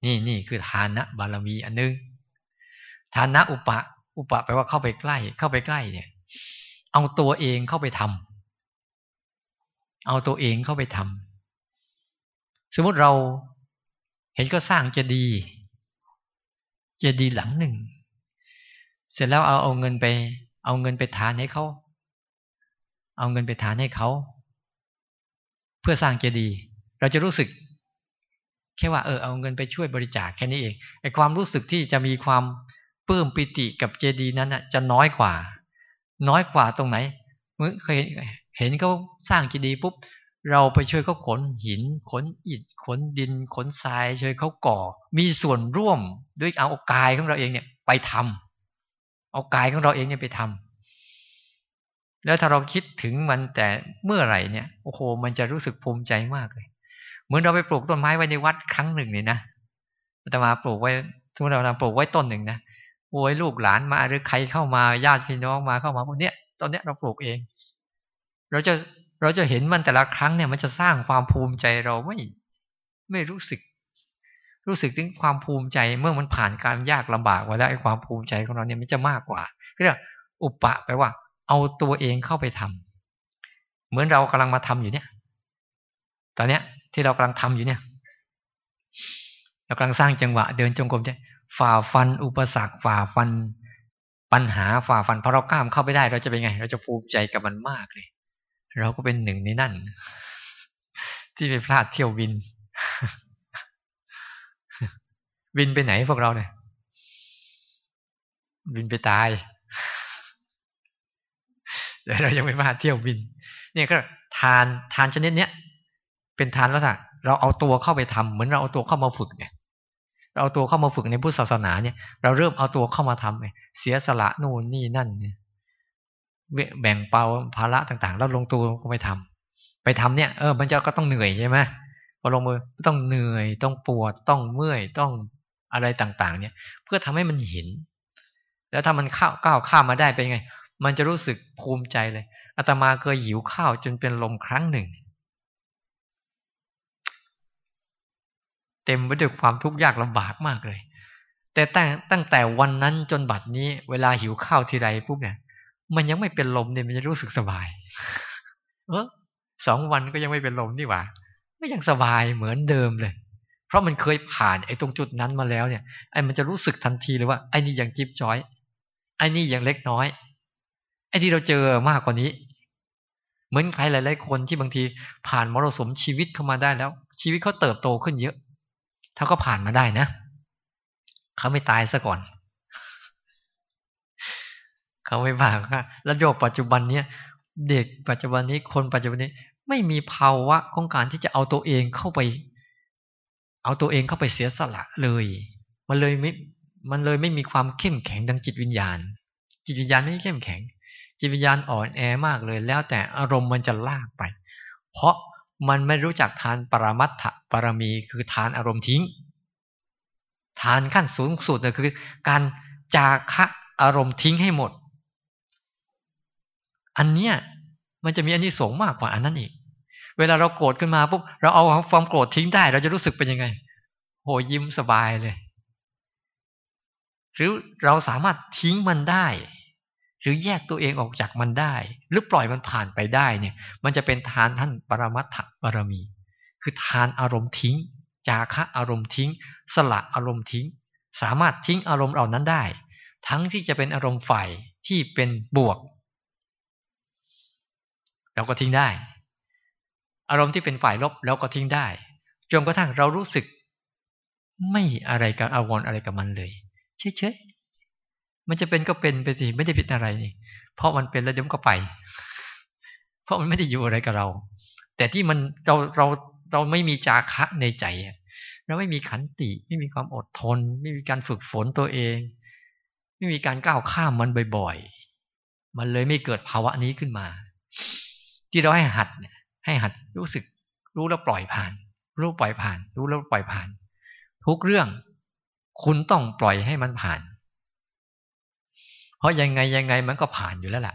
นี่นี่คือทานะบารมีอันนึงทานะอุปะ อุปะแปลว่าเข้าไปใกล้ เข้าไปใกล้เนี่ย เอาตัวเองเข้าไปทำเอาตัวเองเข้าไปทำสมมติเราเห็นก็สร้างเจดีย์เจดีย์หลังหนึ่ง เสร็จแล้วเอาเอาเงินไป เอาเงินไปทานให้เขาเอาเงินไปทานให้เขาเพื่อสร้างเจดีย์เราจะรู้สึก แค่ว่าเออเอาเงินไปช่วยบริจาคแค่นี้เองไอความรู้สึกที่จะมีความปลื้มปิติกับเจดีย์นั้นน่ะ จะน้อยกว่า น้อยกว่าตรงไหนเมื่อเคยเห็นเขาสร้างเจดีย์ปุ๊บเราไปช่วยเขาขนหิน ขนอิฐขนดิน ขนทรายช่วยเขาก่อ มีส่วนร่วมด้วยเอากายของเราเองเนี่ย ไปทำ เอากายของเราเองเนี่ยไปทแล้วถ้าเราคิดถึงมันแต่เมื่อไหร่เนี่ยโอ้โห มันจะรู้สึกภูมิใจมากเลย เหมือนเราไปปลูกต้นไม้ไว้ในวัดครั้งหนึ่งเนี่ยนะจะมาปลูกไว้สมมติเราปลูกไว้ต้นหนึ่งนะโอ้ยลูกหลานมาหรือใครเข้ามาญาติพี่น้องมาเข้ามาพวกเนี้ยตอนเนี้ยเราปลูกเอง เราจะเราจะเห็นมันแต่ละครั้งเนี่ย มันจะสร้างความภูมิใจเราไม่ไม่รู้สึก รู้สึกถึงความภูมิใจเมื่อมันผ่านการยากลำบากมาแล้วไอ้ความภูมิใจของเราเนี่ยมันจะมากกว่าเรียกอุปะแปลว่า เอาตัวเองเข้าไปทำเหมือนเรากำลังมาทำอยู่เนี่ย ตอนเนี้ย ที่เรากำลังทำอยู่เนี่ย เรากำลังสร้างจังหวะ เดินจงกรมเนี่ยฝ่าฟัน อุปสรรคฝ่าฟัน ปัญหาฝ่าฟันพอเรากล้ามเข้าไปได้เราจะเป็นไง เราจะภูมิใจกับมันมากเลย เราก็เป็นหนึ่งในนั่น ที่ไปพลาดเที่ยววิน วินไปไหนพวกเราเนี่ย วินไปตายแต่เรายังไม่พลาดเที่ยววิน เนี่ยก็ทานทานชนิดเนี้ยเป็นทานลักษณะเราเอาตัวเข้าไปทำเหมือนเราเอาตัวเข้ามาฝึกเนี่ยเราเอาตัวเข้ามาฝึกในพุทธศาสนาเนี่ย เราเริ่มเอาตัวเข้ามาทำเลยเสียสละนู่นนี่นั่นเนี่ยแบ่งเปาภาระต่างๆ แล้วลงตัวก็ไปทำไปทำเนี่ยเออมันจะก็ต้องเหนื่อยใช่ไหมพอลงมือต้องเหนื่อยต้องปวดต้องเมื่อยต้อง อะไรต่างๆ เนี่ย เพื่อทำให้มันเห็น แล้วถ้ามันข้าวก้าวข้ามมาได้เป็นไง มันจะรู้สึกภูมิใจเลยอาตมาเคยหิวข้าวจนเป็นลมครั้งหนึ่ง เต็มไปด้วยความทุกข์ยากลำบากมากเลย แต่ตั้งตั้งแต่วันนั้นจนบัดนี้ เวลาหิวข้าวทีไรปุ๊บเนี่ย มันยังไม่เป็นลมเนี่ยมันจะรู้สึกสบาย เออสองวันก็ยังไม่เป็นลมนี่หว่าก็ยังสบายเหมือนเดิมเลย เพราะมันเคยผ่านไอ้ตรงจุดนั้นมาแล้วเนี่ยไอ้มันจะรู้สึกทันทีเลยว่าไอ้นี่ยังจิ๊บจ้อยไอ้นี่ยังเล็กน้อย ไอ้ที่เราเจอมากกว่านี้ เหมือนใครหลาย ๆ คนที่บางทีผ่านมรสุมชีวิตเข้ามาได้แล้ว ชีวิตเขาเติบโตขึ้นเยอะถ้าก็ผ่านมาได้นะเขาไม่ตายซะก่อนเขาไม่ผ่านค่ะแล้วโยกปัจจุบันเนี้ยเด็กปัจจุบันนี้คนปัจจุบันนี้ไม่มีภาวะของการที่จะเอาตัวเองเข้าไป เอาตัวเองเข้าไปเสียสละเลย มันเลยไม่มันเลยไม่มีความเข้มแข็งดังจิตวิญญาณ จิตวิญญาณไม่เข้มแข็ง จิตวิญญาณอ่อนแอมากเลย แล้วแต่อารมณ์มันจะลากไป เพราะมันไม่รู้จักทานปรมัตถปรมีคือทานอารมณ์ทิ้ง ทานขั้นสูงสุดคือ การจาคะอารมณ์ทิ้งให้หมด อันเนี้ยมันจะมีอันนี้สงมากกว่าอันนั้นอีก เวลาเราโกรธขึ้นมาปุ๊บเราเอาความโกรธทิ้งได้ เราจะรู้สึกเป็นยังไง โหยิ้มสบายเลย หรือเราสามารถทิ้งมันได้ หรือแยกตัวเองออกจากมันได้ หรือปล่อยมันผ่านไปได้เนี่ย มันจะเป็นทานท่านปรมัตถบารมี คือทานอารมณ์ทิ้ง จาคะอารมณ์ทิ้ง สละอารมณ์ทิ้ง สามารถทิ้งอารมณ์เหล่านั้นได้ ทั้งที่จะเป็นอารมณ์ฝ่ายที่เป็นบวก เราก็ทิ้งได้ อารมณ์ที่เป็นฝ่ายลบเราก็ทิ้งได้จนกระทั่งเรารู้สึก ไม่อะไรกับอาวรอะไรกับมันเลยเฉยมันจะเป็นก็เป็นไปสิไม่ได้ผิดอะไรนี่ เพราะมันเป็นแล้วเดี๋ยวก็ไป เพราะมันไม่ได้อยู่อะไรกับเรา แต่ที่มันเราเราเราไม่มีจาคะในใจเราไม่มีขันติ ไม่มีความอดทน ไม่มีการฝึกฝนตัวเอง ไม่มีการก้าวข้ามมันบ่อย ๆ มันเลยไม่เกิดภาวะนี้ขึ้นมา ที่เราให้หัดเนี่ย ให้หัดรู้สึก รู้แล้วปล่อยผ่าน รู้ปล่อยผ่าน รู้แล้วปล่อยผ่าน ทุกเรื่อง คุณต้องปล่อยให้มันผ่าน เพราะยังไงยังไงมันก็ผ่านอยู่แล้วล่ะ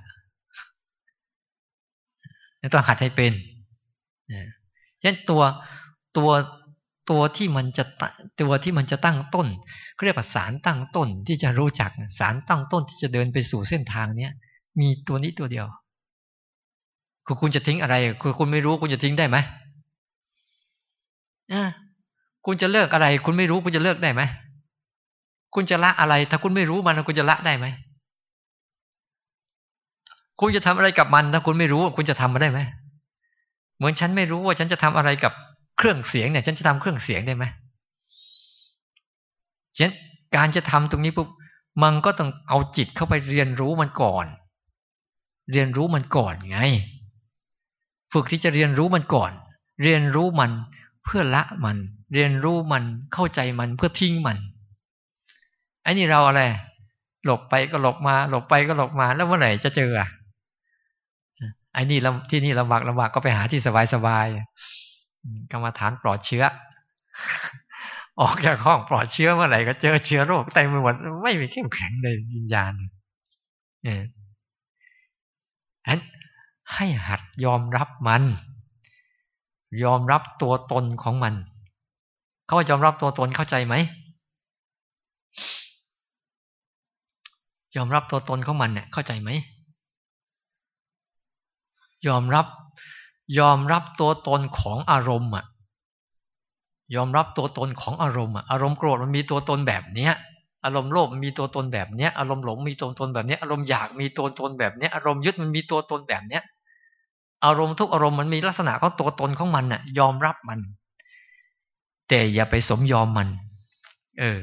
ต้องหัดให้เป็นฉะนั้นตัวตัวตัวที่มันจะตัวที่มันจะตั้งต้นเขาเรียกว่าสารตั้งต้นที่จะรู้จักสารตั้งต้นที่จะเดินไปสู่เส้นทางเนี้ยมีตัวนี้ตัวเดียว คือคุณจะทิ้งอะไร คือคุณไม่รู้คุณจะทิ้งได้ไหมคุณจะเลิกอะไร คุณไม่รู้คุณจะเลิกได้ไหมคุณจะละอะไร ถ้าคุณไม่รู้มันคุณจะละได้ไหมคุณจะทำอะไรกับมัน ถ้าคุณไม่รู้ คุณจะทำมาได้ไหมเหมือนฉันไม่รู้ว่าฉันจะทำอะไรกับเครื่องเสียงเนี่ย ฉันจะทำเครื่องเสียงได้ไหมฉะนั้นการจะทำตรงนี้ปุ๊บมันก็ต้องเอาจิตเข้าไปเรียนรู้มันก่อน เรียนรู้มันก่อนไง ฝึกที่จะเรียนรู้มันก่อน เรียนรู้มันเพื่อละมัน เรียนรู้มันเข้าใจมันเพื่อทิ้งมันไอ้นี่เราอะไร หลบไปก็หลบมา หลบไปก็หลบมาแล้วเมื่อไหร่จะเจออะอ้นี่ที่นี่ลำบากลำบากก็ไปหาที่สบายสบายกรรมฐานปลอดเชื้อ ออกจากห้องปลอดเชื้อเมื่อไหร่ก็เจอเชื้อโรคเต็มไปหมดไม่มีเข้มแข็งเลยวิญญาณเนี่ยอัน ให้หัดยอมรับมัน ยอมรับตัวตนของมัน เขาว่ายอมรับตัวตนเข้าใจไหมยอมรับตัวตนของมันเนี่ยเข้าใจไหมยอมรับ ยอมรับตัวตนของอารมณ์อะ ยอมรับตัวตนของอารมณ์อะอารมณ์โกรธมันมีตัวตนแบบเนี้ย อารมณ์โลภมีตัวตนแบบเนี้ย อารมณ์หลงมีตัวตนแบบเนี้ย อารมณ์อยากมีตัวตนแบบเนี้ย อารมณ์ยึดมันมีตัวตนแบบเนี้ย อารมณ์ทุกอารมณ์มันมีลักษณะของตัวตนของมันน่ะ ยอมรับมัน แต่อย่าไปสมยอมมัน เออ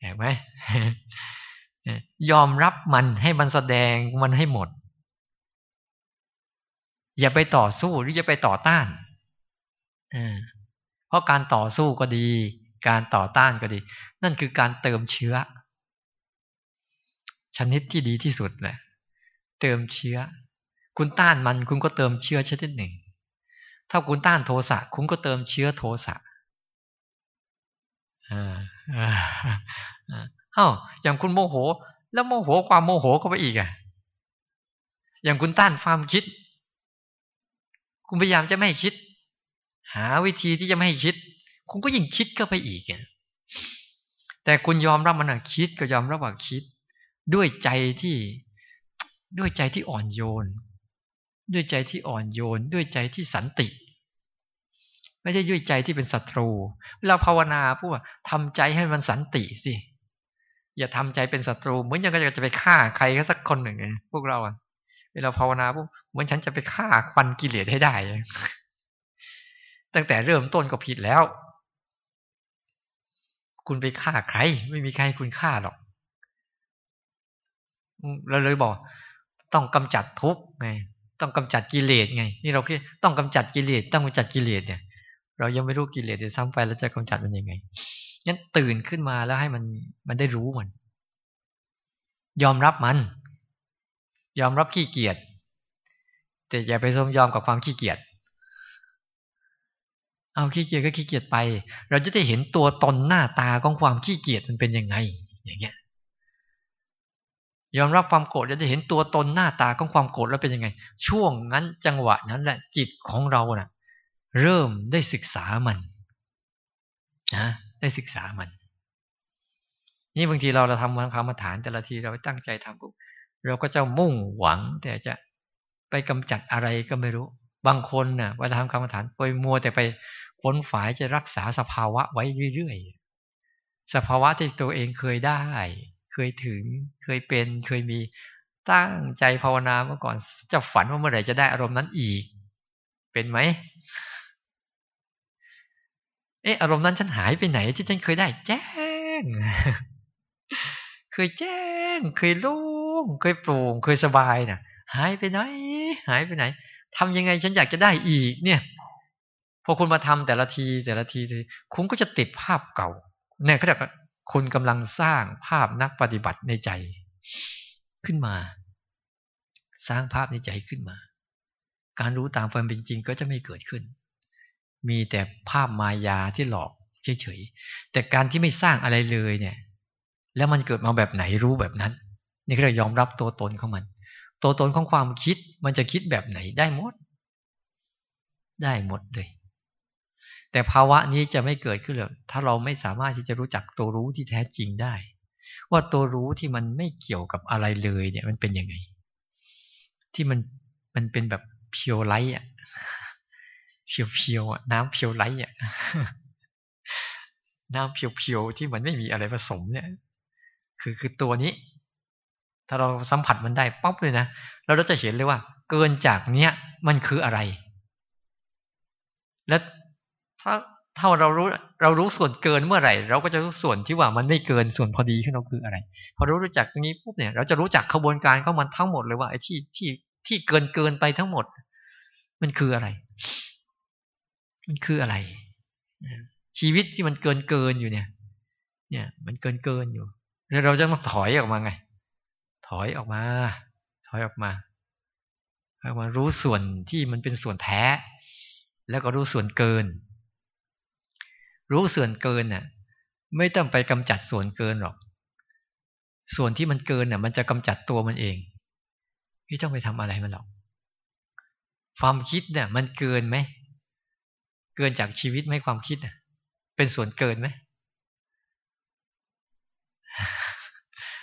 เห็นไหมยอมรับมันให้มันแสดงมันให้หมด อย่าไปต่อสู้หรืออย่าไปต่อต้านเพราะการต่อสู้ก็ดี การต่อต้านก็ดี นั่นคือการเติมเชื้อ ชนิดที่ดีที่สุดแหละเติมเชื้อ คุณต้านมันคุณก็เติมเชื้อชนิดหนึ่ง ถ้าคุณต้านโทสะคุณก็เติมเชื้อโทสะอ้าวอย่างคุณโมโห แล้วโมโหความโมโหก็ไปอีกอะ อย่างคุณต้านความคิด คุณพยายามจะไม่คิด หาวิธีที่จะไม่ให้คิด คุณก็ยิ่งคิดก็ไปอีกแต่คุณยอมรับมันคิดก็ยอมรับว่าคิด ด้วยใจที่ด้วยใจที่อ่อนโยน ด้วยใจที่อ่อนโยน ด้วยใจที่สันติ ไม่ใช่ด้วยใจที่เป็นศัตรูเวลาภาวนาพูดว่าทำใจให้มันสันติสิอย่าทำใจเป็นศัตรู เหมือนยังจะไปฆ่าใครก็สักคนหนึ่งไงพวกเราเวลาภาวนาปุ๊บเหมือนฉันจะไปฆ่าควันกิเลสให้ได้ ตั้งแต่เริ่มต้นก็ผิดแล้ว คุณไปฆ่าใคร ไม่มีใครคุณฆ่าหรอกเราเลยบอก ต้องกำจัดทุกข์ไง ต้องกำจัดกิเลสไง นี่เราคิดต้องกำจัดกิเลสต้องกำจัดกิเลสเนี่ย เรายังไม่รู้กิเลสจะซ้ำไปแล้วจะกำจัดมันยังไงงั้นตื่นขึ้นมาแล้วให้มันมันได้รู้มัน ยอมรับมัน ยอมรับขี้เกียจแต่อย่าไปสมยอมกับความขี้เกียจเอาขี้เกียจก็ขี้เกียจไป เราจะได้เห็นตัวตนหน้าตาของความขี้เกียจมันเป็นยังไง อย่างเงี้ย ยอมรับความโกรธจะได้เห็นตัวตนหน้าตาของความโกรธแล้วเป็นยังไง ช่วงนั้นจังหวะนั้นแหละจิตของเรานะ่ะ เริ่มได้ศึกษามันนะได้ศึกษามัน นี่บางทีเราเราทำคำมฐานแต่ละทีเราตั้งใจทำปุ๊บเราก็จะมุ่งหวัง แต่จะไปกำจัดอะไรก็ไม่รู้ บางคนนะ่ะเวลาทำกรรมฐานไปมัวแต่ไปขนฝายจะรักษาสภาวะไว้เรื่อยๆสภาวะที่ตัวเองเคยได้ เคยถึง เคยเป็น เคยมีตั้งใจภาวนาเมื่อก่อน จะฝันว่าเมื่อไหร่จะได้อารมณ์นั้นอีก เป็นไหมเอออารมณ์นั้นฉันหายไปไหนที่ฉันเคยได้ แจ้ง เคยแจ้ง เคยรู้งเคยโปร่งเคยสบายนะ่ะ หายไปไหน หายไปไหนทำยังไงฉันอยากจะได้อีก เนี่ย พอคุณมาทำแต่ละทีแต่ละที คุณก็จะติดภาพเก่าเนี่ยเขาจะ คุณกำลังสร้างภาพนักปฏิบัติในใจขึ้นมา สร้างภาพในใจขึ้นมา การรู้ตามความเป็นจริงก็จะไม่เกิดขึ้น มีแต่ภาพมายาที่หลอกเฉยๆแต่การที่ไม่สร้างอะไรเลยเนี่ย แล้วมันเกิดมาแบบไหนรู้แบบนั้น นี่เรายอมรับตัวตนของมัน ตัวตนของความคิดมันจะคิดแบบไหนได้หมด ได้หมดเลย แต่ภาวะนี้จะไม่เกิดขึ้นเลยถ้าเราไม่สามารถที่จะรู้จักตัวรู้ที่แท้จริงได้ ว่าตัวรู้ที่มันไม่เกี่ยวกับอะไรเลยเนี่ยมันเป็นยังไง ที่มันมันเป็นแบบเพียวไลท์อะเพียวเพียวอะน้ำเพียวไลท์อะน้ำเพียวเพียวที่มันไม่มีอะไรผสมเนี่ย คือคือตัวนี้ ถ้าเราสัมผัสมันได้ป๊อปเลยนะเราจะเห็นเลยว่า เกินจากเนี้ยมันคืออะไร และ ถ้าถ้าเรารู้เรารู้ส่วนเกินเมื่อไหร่ เราก็จะรู้ส่วนที่ว่ามันไม่เกินส่วนพอดีของเราคืออะไร พอรู้รู้จักตรงนี้ปุ๊บเนี่ย เราจะรู้จักขบวนการของมันทั้งหมดเลยว่าไอ้ที่ที่ที่เกินเกินไปทั้งหมด มันคืออะไร มันคืออะไร ชีวิตที่มันเกินเกินอยู่เนี่ย เนี่ย มันเกินเกินอยู่ แล้วเราจะต้องถอยออกมาไง ถอยออกมา ถอยออกมามารู้ส่วนที่มันเป็นส่วนแท้ แล้วก็รู้ส่วนเกิน รู้ส่วนเกินน่ะ ไม่ต้องไปกำจัดส่วนเกินหรอก ส่วนที่มันเกินน่ะ มันจะกำจัดตัวมันเองไม่ต้องไปทำอะไรมันหรอก ความคิดเนี่ย มันเกินไหมเกินจากชีวิตไหมความคิดน่ะ เป็นส่วนเกินไหม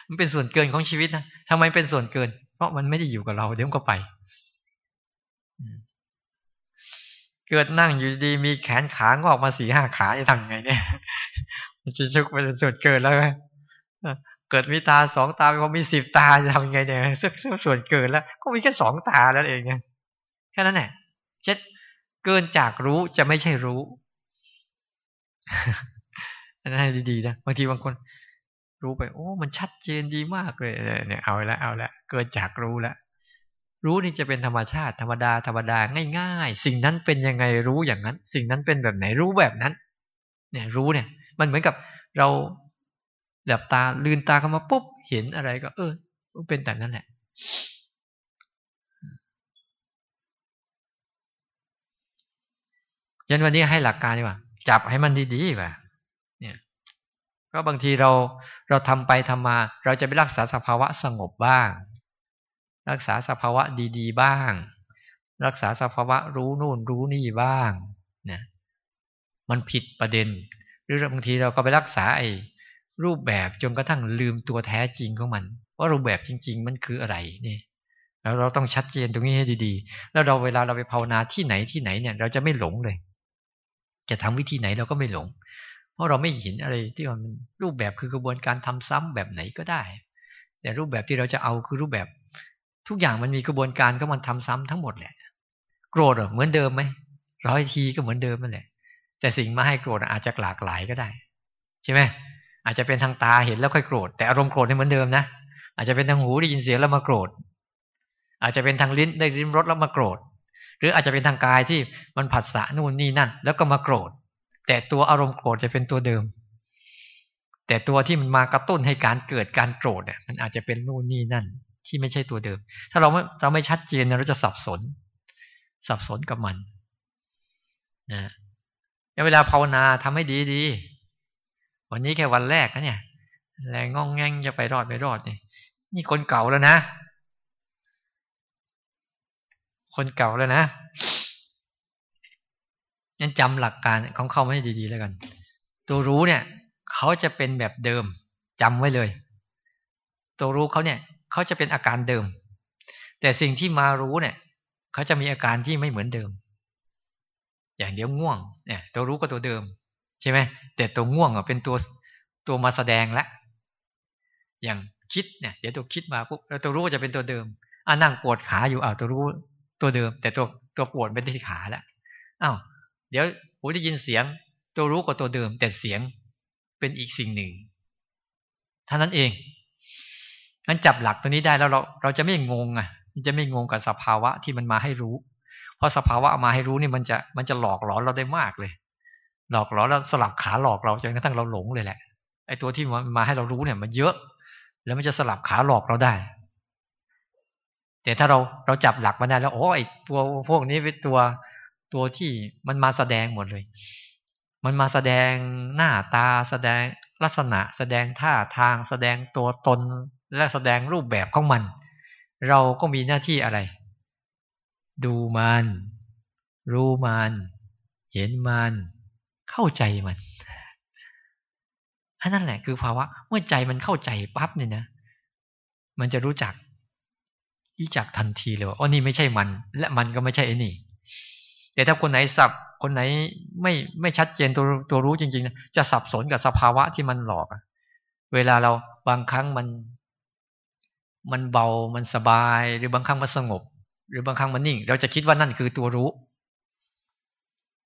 มันเป็นส่วนเกินของชีวิตนะทำไมเป็นส่วนเกิน เพราะมันไม่ได้อยู่กับเรา เดี๋ยวก็ไป เกิดนั่งอยู่ดีมีแขนขางอกมาสี่ห้าขาจะทำไงเนี่ยจะชุกเป็นส่วนเกินแล้วไหมเกิดมีตาสองตาพอมีสิบตาจะทำยังไงเนี่ยซึ่งส่วนเกินแล้ว ก็มีแค่สองตาแล้วเองเนี่ยแค่นั้นแหละเช็ดเกินจากรู้จะไม่ใช่รู้นั่นให้ดีๆนะบางทีบางคน รู้ไป โอ้ มันชัดเจนดีมากเลยเนี่ยเอาละเอาละเกิดจากรู้ละ รู้นี่จะเป็นธรรมชาติธรรมดาธรรมดาง่าย ๆ สิ่งนั้นเป็นยังไงรู้อย่างนั้น สิ่งนั้นเป็นแบบไหนรู้แบบนั้น เนี่ยรู้เนี่ย มันเหมือนกับเราหลับตาลืนตาเข้ามาปุ๊บเห็นอะไรก็ เออเป็นแต่นั้นแหละยันวันนี้ให้หลักการดีกว่า จับให้มันดีๆป่ะก็บางทีเราเราทำไปทำมา เราจะไปรักษาสภาวะสงบบ้าง รักษาสภาวะดี ๆ บ้าง รักษาสภาวะรู้นู่นรู้นี่บ้างนะมันผิดประเด็น หรือบางทีเราก็ไปรักษาไอ้รูปแบบจนกระทั่งลืมตัวแท้จริงของมัน ว่ารูปแบบจริง ๆ มันคืออะไรนี่แล้วเราต้องชัดเจนตรงนี้ให้ดีๆ แล้วเราเวลาเราไปภาวนาที่ไหนที่ไหนเนี่ย เราจะไม่หลงเลย จะทำวิธีไหนเราก็ไม่หลง เพราะเราไม่เห็นอะไรที่มันรูปแบบคือกระบวนการทำซ้ำแบบไหนก็ได้ แต่รูปแบบที่เราจะเอาคือรูปแบบ ทุกอย่างมันมีกระบวนการก็มันทำซ้ำทั้งหมดแหละ โกรธเหมือนเดิมไหมร้อยทีก็เหมือนเดิมนั่นแหละ แต่สิ่งมาให้โกรธอาจจะหลากหลายก็ได้ ใช่ไหมอาจจะเป็นทางตาเห็นแล้วค่อยโกรธแต่อารมณ์โกรธเหมือนเดิมนะอาจจะเป็นทางหูได้ยินเสียงแล้วมาโกรธ อาจจะเป็นทางลิ้นได้ริมรสแล้วมาโกรธ หรืออาจจะเป็นทางกายที่มันผัสสะนู่นนี่นั่น แล้วก็มาโกรธ แต่ตัวอารมณ์โกรธจะเป็นตัวเดิม แต่ตัวที่มันมากระตุ้นให้การเกิดการโกรธเนี่ยมันอาจจะเป็นนู่นนี่นั่น ที่ไม่ใช่ตัวเดิม ถ้าเราไม่เราไม่ชัดเจนเราจะสับสน สับสนกับมันนะเวลาภาวนาทำให้ดีดีวันนี้แค่วันแรกนะเนี่ย แรงงองแงงจะไปรอดไม่รอดนี่นี่คนเก่าแล้วนะ คนเก่าแล้วนะงั้นจำหลักการของเขาให้ดีๆแล้วกัน ตัวรู้เนี่ย เขาจะเป็นแบบเดิมจำไว้เลย ตัวรู้เขาเนี่ย เขาจะเป็นอาการเดิม แต่สิ่งที่มารู้เนี่ยเขาจะมีอาการที่ไม่เหมือนเดิม อย่างเดียวง่วงเนี่ย ตัวรู้ก็ตัวเดิม ใช่ไหมแต่ตัวง่วงอะเป็นตัวตัวมาแสดงละอย่างคิดเนี่ย เดี๋ยวตัวคิดมาปุ๊บแล้วตัวรู้ก็จะเป็นตัวเดิมอ่านั่งปวดขาอยู่อ้าวตัวรู้ตัวเดิม แต่ตัวตัวปวดเป็นที่ขาแล้วอ้าวเดี๋ยวหูได้ยินเสียง ตัวรู้กับตัวเดิม แต่เสียงเป็นอีกสิ่งหนึ่งเท่านั้นเอง งั้นจับหลักตัวนี้ได้แล้วเราเราจะไม่งงอะจะไม่งงกับสภาวะที่มันมาให้รู้ เพราะสภาวะมาให้รู้นี่มันจะมันจะหลอกหลอนเราได้มากเลย หลอกหลอนแล้วสลับขาหลอกเราจนกระทั่งเราหลงเลยแหละไอ้ตัวที่มามาให้เรารู้เนี่ยมันเยอะ แล้วมันจะสลับขาหลอกเราได้ แต่ถ้าเราเราจับหลักมาได้แล้วโอ้ไอ้ตัวพวกนี้เป็นตัวตัวที่มันมาแสดงหมดเลย มันมาแสดงหน้าตาแสดงลักษณะ แสดงท่าทางแสดงตัวตน และแสดงรูปแบบของมัน เราก็มีหน้าที่อะไร ดูมัน รู้มัน เห็นมัน เข้าใจมันอันนั่นแหละคือภาวะเมื่อใจมันเข้าใจปั๊บเนี่ยนะ มันจะรู้จักรู้จักทันทีเลยว่าอ๋อนี่ไม่ใช่มัน และมันก็ไม่ใช่ไอ้นี่ แต่ถ้าคนไหนสับคนไหนไม่ไม่ชัดเจนตัวตัวรู้จริงๆจะสับสนกับสภาวะที่มันหลอกเวลาเราบางครั้งมัน มันเบามันสบาย หรือบางครั้งมันสงบ หรือบางครั้งมันนิ่ง เราจะคิดว่านั่นคือตัวรู้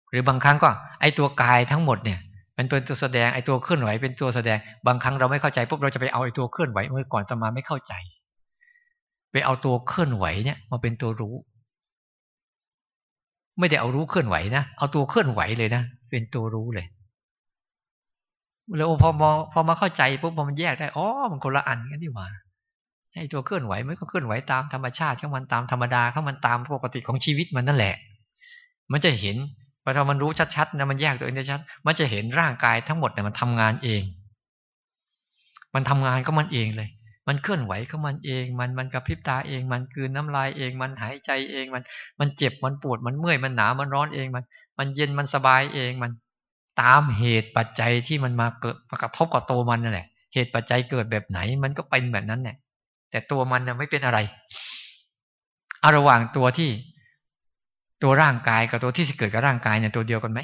หรือบางครั้งก็ ไอตัวกายทั้งหมดเนี่ย มันเป็นตัวแสดงไอตัวเคลื่อนไหวเป็นตัวแสดง บางครั้งเราไม่เข้าใจปุ๊บเราจะไปเอาไอตัวเคลื่อนไหวเมื่อก่อนจะมาไม่เข้าใจ ไปเอาตัวเคลื่อนไหวเนี่ยมาเป็นตัวรู้ ไม่ได้เอารู้เคลื่อนไหวนะเอาตัวเคลื่อนไหวเลยนะเป็นตัวรู้เลยแล้วพอมอพอมาเข้าใจปุ๊บพอมันแยกได้ อ๋อ มันคนละอันกันดีกว่า ให้ตัวเคลื่อนไหวมันก็เคลื่อนไหวตามธรรมชาติของมันตามธรรมดาของมันตามปกติของชีวิตมันนั่นแหละ มันจะเห็นพอเรามันรู้ชัดๆนะมันแยกตัวเองได้ชัด มันจะเห็นร่างกายทั้งหมดเนี่ยมันทำงานเอง มันทำงานก็มันเองเลย มันเคลื่อนไหวก็มันเอง มันมันกระพริบตาเอง มันคืนน้ำลายเอง มันหายใจเอง มัน มันเจ็บ มันปวด มันเมื่อย มันหนาว มันร้อนเอง มัน มันเย็น มันสบายเอง มัน ตามเหตุปัจจัยที่มันมาเกิดมากระทบกับตัวมันนั่นแหละ เหตุปัจจัยเกิดแบบไหน มันก็เป็นแบบนั้นเนี่ย แต่ตัวมันนะไม่เป็นอะไรเอาระหว่างตัวที่ตัวร่างกายกับตัวที่เกิดกับร่างกายเนี่ยตัวเดียวกันไหม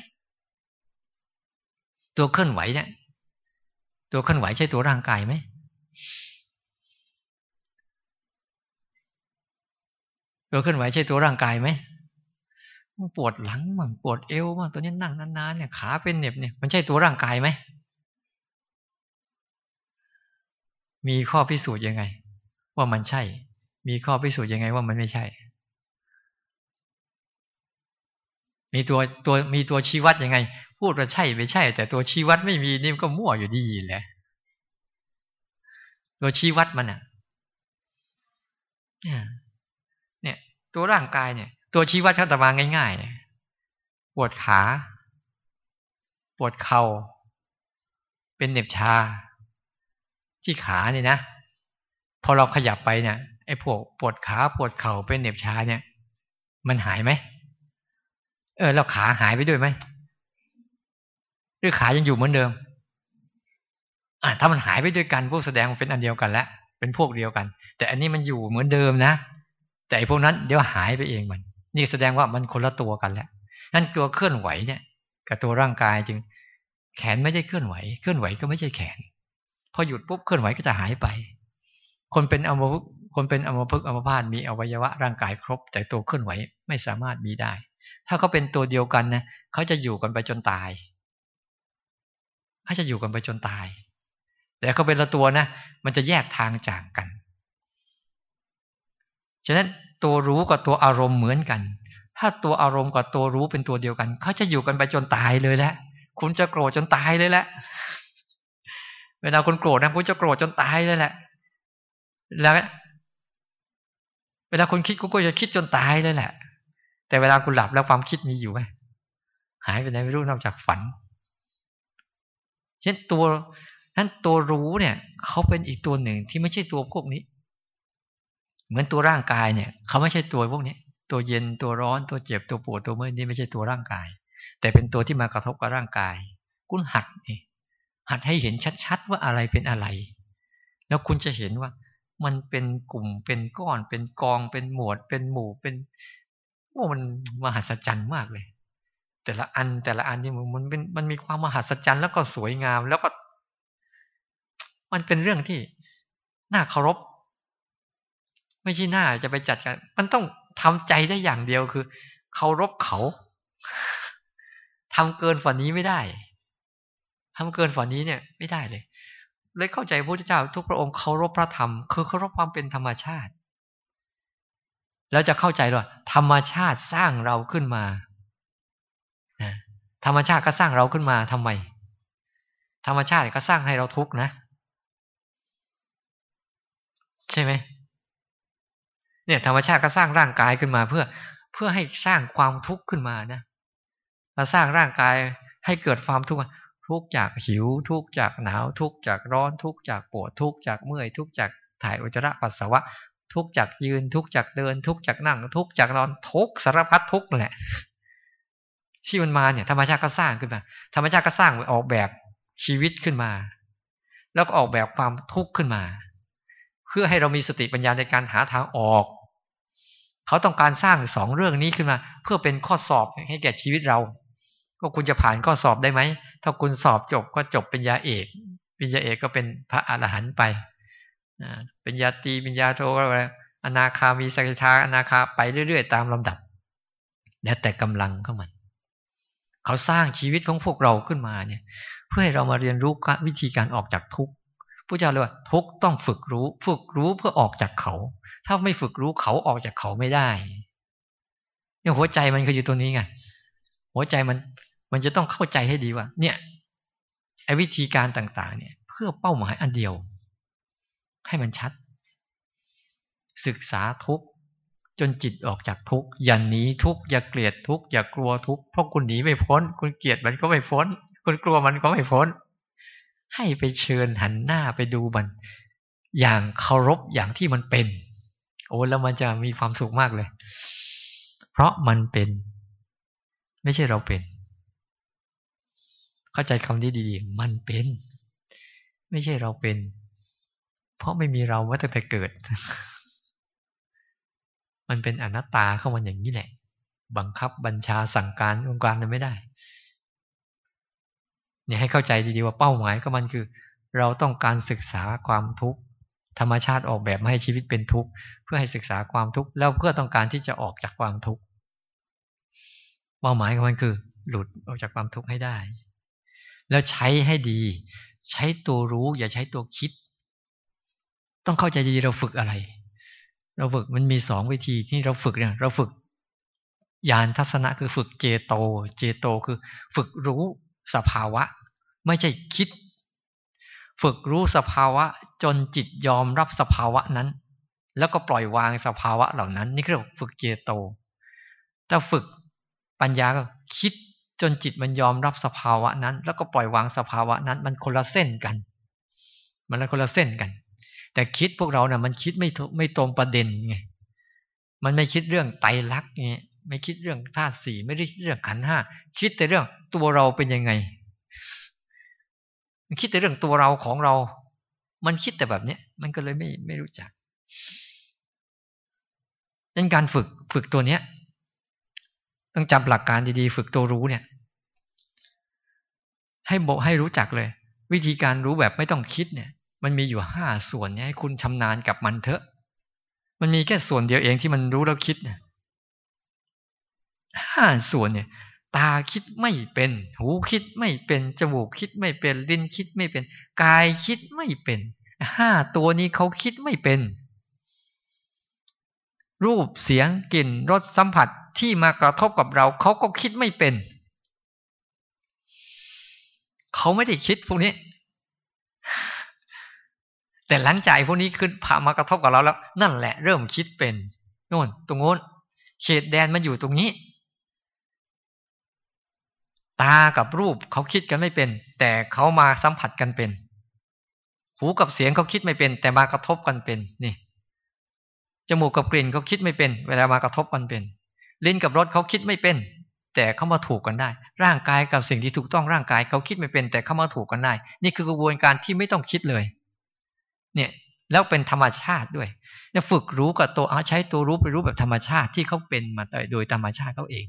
ตัวเคลื่อนไหวเนี่ย ตัวเคลื่อนไหวใช่ตัวร่างกายไหมตัวเคลื่อนไหวใช่ตัวร่างกายไหมปวดหลังมั่งปวดเอวมั่งตัวนี้นั่งนานๆเนี่ยขาเป็นเน็บเนี่ยมันใช่ตัวร่างกายไหมมีข้อพิสูจน์ยังไง ว่ามันใช่ มีข้อพิสูจน์ยังไงว่ามันไม่ใช่ มีตัวตัวมีตัวชี้วัดยังไง พูดว่าใช่ไม่ใช่ แต่ตัวชี้วัดไม่มีนี่ก็มั่วอยู่ดีแหละตัวชี้วัดมันอะเนี่ย ตัวร่างกายเนี่ย ตัวชี้วัดเขาตะมาง่ายๆปวดขา ปวดเขา่าเป็นเน็บชา ที่ขาเนี่ยนะ พอเราขยับไปเนี่ยไอ้พวกปวดขาปวดเข่าเป็นเหน็บชาเนี่ย มันหายไหมเออแล้วขาหายไปด้วยไหมหรือขายังอยู่เหมือนเดิม อ่าถ้ามันหายไปด้วยกันพวกแสดงเป็นอันเดียวกันแล้วเป็นพวกเดียวกัน แต่อันนี้มันอยู่เหมือนเดิมนะแต่พวกนั้นเดี๋ยวหายไปเองมัน นี่แสดงว่ามันคนละตัวกันแล้วนั่นตัวเคลื่อนไหวเนี่ย กับตัวร่างกายจึง แขนไม่ได้เคลื่อนไหว เคลื่อนไหวก็ไม่ใช่แขน พอหยุดปุ๊บเคลื่อนไหวก็จะหายไป คนเป็นอมพฤกคนเป็นอัมพฤกอมพาตมีอวัยวะร่างกายครบ แต่ตัวเคลื่อนไหวไม่สามารถมีได้ ถ้าเขาเป็นตัวเดียวกันนะเขาจะอยู่กันไปจนตายเขาจะอยู่กันไปจนตาย แต่เขาเป็นละตัวนะมันจะแยกทางจากกันฉะนั้นตัวรู้กับตัวอารมณ์เหมือนกัน ถ้าตัวอารมณ์กับตัวรู้เป็นตัวเดียวกันเขาจะอยู่กันไปจนตายเลยแหละคุณจะโกรธจนตายเลยแหละเวลาคุณโกรธนะคุณจะโกรธจนตายเลยแหละ แล้วเวลาคุณคิดคุณก็จะคิดจนตายเลยแหละ แต่เวลาคุณหลับแล้วความคิดมีอยู่ไหมหายไปไหนไม่รู้นอกจากฝันเช่นตัวนั้นตัวรู้เนี่ยเขาเป็นอีกตัวหนึ่งที่ไม่ใช่ตัวพวกนี้ เหมือนตัวร่างกายเนี่ยเขาไม่ใช่ตัวพวกนี้ ตัวเย็นตัวร้อนตัวเจ็บตัวปวดตัวเมื่อยนี่ไม่ใช่ตัวร่างกาย แต่เป็นตัวที่มากระทบกับร่างกาย คุณหัดนี่หัดให้เห็นชัดๆว่าอะไรเป็นอะไร แล้วคุณจะเห็นว่า มันเป็นกลุ่มเป็นก้อนเป็นกองเป็นหมวดเป็นหมู่เป็นโอ้มันมหัศจรรย์มากเลย แต่ละอันแต่ละอันนี่มันเป็นมันมีความมหัศจรรย์แล้วก็สวยงาม แล้วก็ มันเป็นเรื่องที่น่าเคารพ ไม่ใช่น่าจะไปจัดกัน มันต้องทำใจได้อย่างเดียวคือเคารพเขาทำเกินฝันนี้ไม่ได้ทำเกินฝันนี้เนี่ย ไม่ได้เลย เลยเข้าใจพระพุทธเจ้า ทุกพระองค์เคารพพระธรรม คือเคารพความเป็นธรรมชาติ แล้วจะเข้าใจว่าธรรมชาติสร้างเราขึ้นมาธรรมชาติก็สร้างเราขึ้นมาทำไม ธรรมชาติก็สร้างให้เราทุกข์นะ ใช่ไหมเนี่ยธรรมชาติก็สร้างร่างกายขึ้นมา เพื่อเพื่อให้สร้างความทุกข์ขึ้นมานะมาสร้างร่างกายให้เกิดความทุกข์ ทุกจากหิว ทุกจากหนาว ทุกจากร้อน ทุกจากปวด ทุกจากเมื่อย ทุกจากถ่ายอุจจาระปัสสาวะ ทุกจากยืน ทุกจากเดิน ทุกจากนั่ง ทุกจากนอน ทุกสารพัดทุกแหละที่มันมาเนี่ยธรรมชาติก็สร้างขึ้นมา ธรรมชาติก็สร้างออกแบบชีวิตขึ้นมา แล้วก็ออกแบบความทุกข์ขึ้นมา เพื่อให้เรามีสติปัญญาในการหาทางออก เขาต้องการสร้างสองเรื่องนี้ขึ้นมา เพื่อเป็นข้อสอบให้แก่ชีวิตเรา ก็คุณจะผ่านข้อสอบได้ไหม ถ้าคุณสอบจบก็จบเป็นยาเอกป็นยาเอกก็เป็นพระอรหันต์ไปเป็นญาตีเป็นญาโทก็อะไรอนาคามีสกิทาอนาคาไปเรื่อยๆ ตามลำดับ แล้วแต่กำลังเข้ามัน เขาสร้างชีวิตของพวกเราขึ้นมาเนี่ย เพื่อให้เรามาเรียนรู้วิธีการออกจากทุกข์พระเจ้าเลยว่าทุกต้องฝึกรู้ ฝึกรู้เพื่อออกจากเขา ถ้าไม่ฝึกรู้เขาออกจากเขาไม่ได้เนี่ยหัวใจมันคืออยู่ตรงนี้ไงหัวใจมัน มันจะต้องเข้าใจให้ดีว่า เนี่ยไอ้วิธีการต่าง ๆ เนี่ย เพื่อเป้าหมายอันเดียว ให้มันชัด ศึกษาทุกจนจิตออกจากทุกอย่าหนีทุกอย่าเกลียดทุกอย่ากลัวทุกเพราะคุณหนีไม่พ้น คุณเกลียดมันก็ไม่พ้น คุณกลัวมันก็ไม่พ้น ให้ไปเชิญหันหน้าไปดูมัน อย่างเคารพอย่างที่มันเป็น โอ้แล้วมันจะมีความสุขมากเลย เพราะมันเป็น ไม่ใช่เราเป็น เข้าใจคำนี้ดีๆ มันเป็น ไม่ใช่เราเป็น เพราะไม่มีเรามาตั้งแต่เกิด มันเป็นอนัตตาเข้ามาอย่างนี้แหละ บังคับบัญชาสั่งการองค์การนั้นไม่ได้ เนี่ยให้เข้าใจดีๆว่าเป้าหมายของมันคือ เราต้องการศึกษาความทุกข์ธรรมชาติออกแบบมาให้ชีวิตเป็นทุกข์เพื่อให้ศึกษาความทุกข์แล้วเพื่อต้องการที่จะออกจากความทุกข์เป้าหมายของมันคือ หลุดออกจากความทุกข์ให้ได้ แล้วใช้ให้ดี ใช้ตัวรู้อย่าใช้ตัวคิด ต้องเข้าใจดีเราฝึกอะไร เราฝึกมันมีสองวิธีที่เราฝึกเนี่ย เราฝึกญาณทัศนะคือฝึกเจโต เจโตคือฝึกรู้สภาวะ ไม่ใช่คิด ฝึกรู้สภาวะจนจิตยอมรับสภาวะนั้น แล้วก็ปล่อยวางสภาวะเหล่านั้น นี่คือฝึกเจโตถ้าฝึกปัญญาก็คิด จนจิตมันยอมรับสภาวะนั้น แล้วก็ปล่อยวางสภาวะนั้น มันคนละเส้นกัน มันละคนละเส้นกัน แต่คิดพวกเราเนะ่ะมันคิดไม่ไม่ตรงประเด็นไงมันไม่คิดเรื่องไตรลักษณ์ไงไม่คิดเรื่องธาตุสี่ไม่ได้คิดเรื่องขันห้าคิดแต่เรื่องตัวเราเป็นยังไง มันคิดแต่เรื่องตัวเราของเรา มันคิดแต่แบบเนี้ยมันก็เลยไม่ไม่รู้จักดังการฝึกฝึกตัวเนี้ย ต้องจำหลักการดีๆ ฝึกตัวรู้เนี่ย ให้โบให้รู้จักเลย วิธีการรู้แบบไม่ต้องคิดเนี่ย มันมีอยู่ห้าส่วนเนี่ยให้คุณชำนาญกับมันเถอะ มันมีแค่ส่วนเดียวเองที่มันรู้แล้วคิดเนี่ยห้าส่วนเนี่ย ตาคิดไม่เป็น หูคิดไม่เป็นจมูกคิดไม่เป็นลิ้นคิดไม่เป็น กายคิดไม่เป็นห้าตัวนี้เขาคิดไม่เป็น รูปเสียงกลิ่นรสสัมผัสที่มากระทบกับเราเขาก็คิดไม่เป็น เขาไม่ได้คิดพวกนี้ แต่หลังจากพวกนี้ขึ้นพามากระทบกับเราแล้ว นั่นแหละเริ่มคิดเป็นโน่นตรงโน้นเขตแดนมันอยู่ตรงนี้ ตากับรูปเขาคิดกันไม่เป็น แต่เขามาสัมผัสกันเป็น หูกับเสียงเขาคิดไม่เป็น แต่มากระทบกันเป็นนี่ จมูกกับกลิ่นเขาคิดไม่เป็น เวลามากระทบกันเป็น ลิ้นกับรสเขาคิดไม่เป็น แต่เขามาถูกกันได้ ร่างกายกับสิ่งที่ถูกต้องร่างกายเขาคิดไม่เป็น แต่เขามาถูกกันได้ นี่คือกระบวนการที่ไม่ต้องคิดเลย เนี่ยแล้วเป็นธรรมชาติด้วยจะฝึกรู้กับตัวเอาใช้ตัวรู้ไปรู้แบบธรรมชาติที่เขาเป็นมาโดยธรรมชาติเขาเอง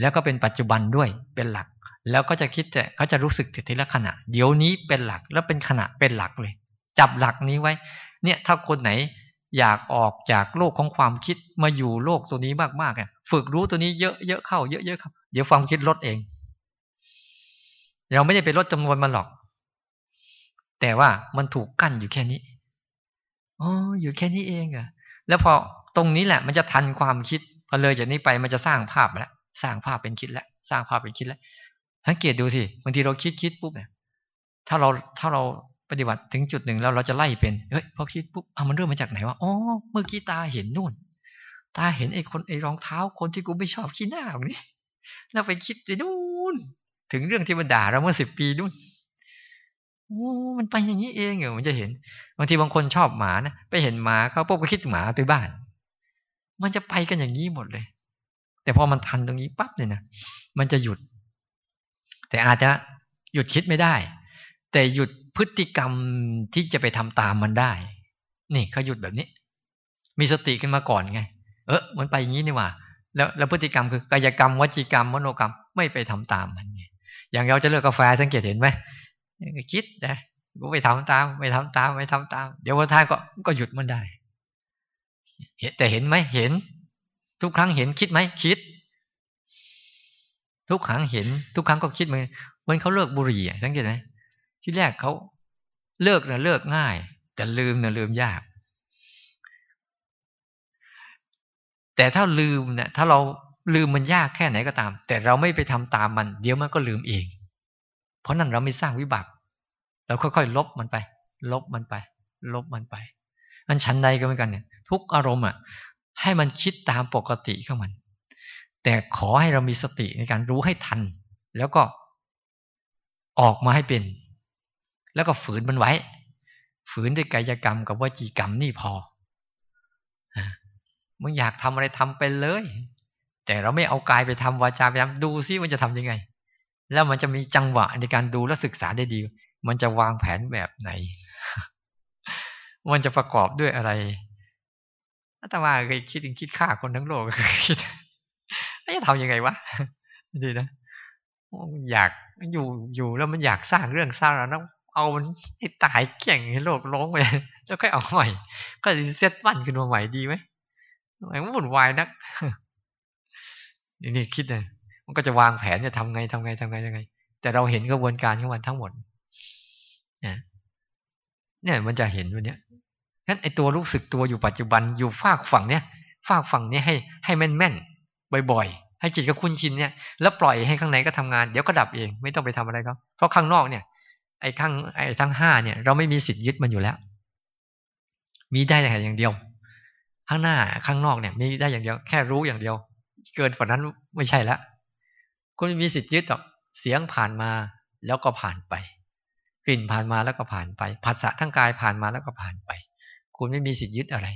แล้วก็เป็นปัจจุบันด้วยเป็นหลัก แล้วก็จะคิดแต่เขาจะรู้สึกทีละขณะ เดี๋ยวนี้เป็นหลักแล้วเป็นขณะเป็นหลักเลย จับหลักนี้ไว้ เนี่ยถ้าคนไหน อยากออกจากโลกของความคิดมาอยู่โลกตัวนี้มากๆอะฝึกรู้ตัวนี้เยอะเยอะเข้าเยอะเยอะเข้าเดี๋ยวความคิดลดเอง เราไม่ได้ไปลดจำนวนมันหรอก แต่ว่ามันถูกกั้นอยู่แค่นี้อ๋ออยู่แค่นี้เองอะแล้วพอตรงนี้แหละ มันจะทันความคิดพอเลยจากนี้ไปมันจะสร้างภาพแล้วสร้างภาพเป็นคิดแล้วสร้างภาพเป็นคิดแล้วสังเกตดูสิบางทีเราคิดคิดปุ๊บเนี่ยถ้าเราถ้าเรา ปฏิบัติถึงจุดหนึ่งแล้วเราจะไล่เป็นเฮ้ยพอคิดปุ๊บเอะมันเริ่มมาจากไหนวะอ๋อเมื่อกี้ตาเห็นนู่น ตาเห็นไอ้คนไอ้รองเท้าคนที่กูไม่ชอบขี้หน้าตรงนี้แล้วไปคิดไปนู่น ถึงเรื่องที่มันด่าเราเมื่อสิบปีนู่นโอ้มันไปอย่างนี้เองเหรอมันจะเห็นบางทีบางคนชอบหมานะไปเห็นหมาเขาปุ๊บก็คิดหมาไปบ้าน มันจะไปกันอย่างนี้หมดเลย แต่พอมันทันตรงนี้ปั๊บเนี่ยนะมันจะหยุด แต่อาจจะหยุดคิดไม่ได้ แต่หยุด พฤติกรรมที่จะไปทำตามมันได้ นี่เขาหยุดแบบนี้ มีสติขึ้นมาก่อนไง เออมันไปอย่างนี้นี่ว่า แล้วแล้วพฤติกรรมคือกายกรรมวจีกรรมมโนกรรมไม่ไปทำตามมันไงอย่างเราจะเลิกกาแฟสังเกตเห็นไหมคิดนะกูไม่ทำตาม ไม่ทำตาม ไม่ทำตาม เดี๋ยววันท้ายก็ก็หยุดมันได้เห็นแต่เห็นไหมเห็น ทุกครั้งเห็นคิดไหมคิด ทุกครั้งเห็น ทุกครั้งก็คิดเหมือนเหมือนเขาเลิกบุหรี่สังเกตไหม ที่แรกเขาเลิกเนี่ยเลิกง่าย แต่ลืมเนี่ยลืมยาก แต่ถ้าลืมเนี่ยถ้าเราลืมมันยากแค่ไหนก็ตาม แต่เราไม่ไปทำตามมัน เดี๋ยวมันก็ลืมเอง เพราะนั่นเราไม่สร้างวิบากเราค่อยๆลบมันไป ลบมันไป ลบมันไปมันชั้นใดก็เหมือนกันเนี่ย ทุกอารมณ์อะ ให้มันคิดตามปกติของมัน แต่ขอให้เรามีสติในการรู้ให้ทัน แล้วก็ออกมาให้เป็น แล้วก็ฝืนมันไว้ ฝืนด้วยกายกรรมกับวจีกรรมนี่พอมึงอยากทำอะไรทำไปเลย แต่เราไม่เอากายไปทำวาจาไปทำดูซิมันจะทํำยังไง แล้วมันจะมีจังหวะในการดูและศึกษาได้ดี มันจะวางแผนแบบไหน มันจะประกอบด้วยอะไรอาตมาเคยคิดคิดฆ่าคนทั้งโลกเคยคิดจะทำยังไงวะดีนะอยากอยู่อยู่แล้วมันอยากสร้างเรื่องสร้างแล้วต้อง เอามันให้ตายเก่งให้โลกร้องไปแล้วค่อยเอาใหม่ ก็รีเซ็ตปั้นขึ้นมาใหม่ดีไหมไมันวุ่นวายนักนี่นี่คิดเลยมันก็จะวางแผนจะทำไงทำไงทำไงยังไง แต่เราเห็นกระบวนการของมันทั้งหมดเนี่ยเนี่ยมันจะเห็นวันเนี้ยงั้นไอตัวรู้สึกตัวอยู่ปัจจุบันอยู่ฝากฝั่งเนี้ยฝากฝั่งเนี้ยให้ให้แม่นแม่นบ่อยๆ ให้จิตกับคุณชินเนี่ยแล้วปล่อยให้ข้างในก็ทำงานเดี๋ยวก็ดับเอง ไม่ต้องไปทำอะไรเขาเพราะข้างนอกเนี่ย ไอ้ข้างไอ้ทั้งห้าเนี่ย เราไม่มีสิทธิ์ยึดมันอยู่แล้ว มีได้แต่อย่างเดียว ข้างหน้าข้างนอกเนี่ย มีได้อย่างเดียว แค่รู้อย่างเดียว เกินฝันนั้นไม่ใช่แล้วคุณมีสิทธิ์ยึดหรอกเสียงผ่านมาแล้วก็ผ่านไป กลิ่นผ่านมาแล้วก็ผ่านไปภาษาทั้งกายผ่านมาแล้วก็ผ่านไป คุณไม่มีสิทธิ์ยึดอะไร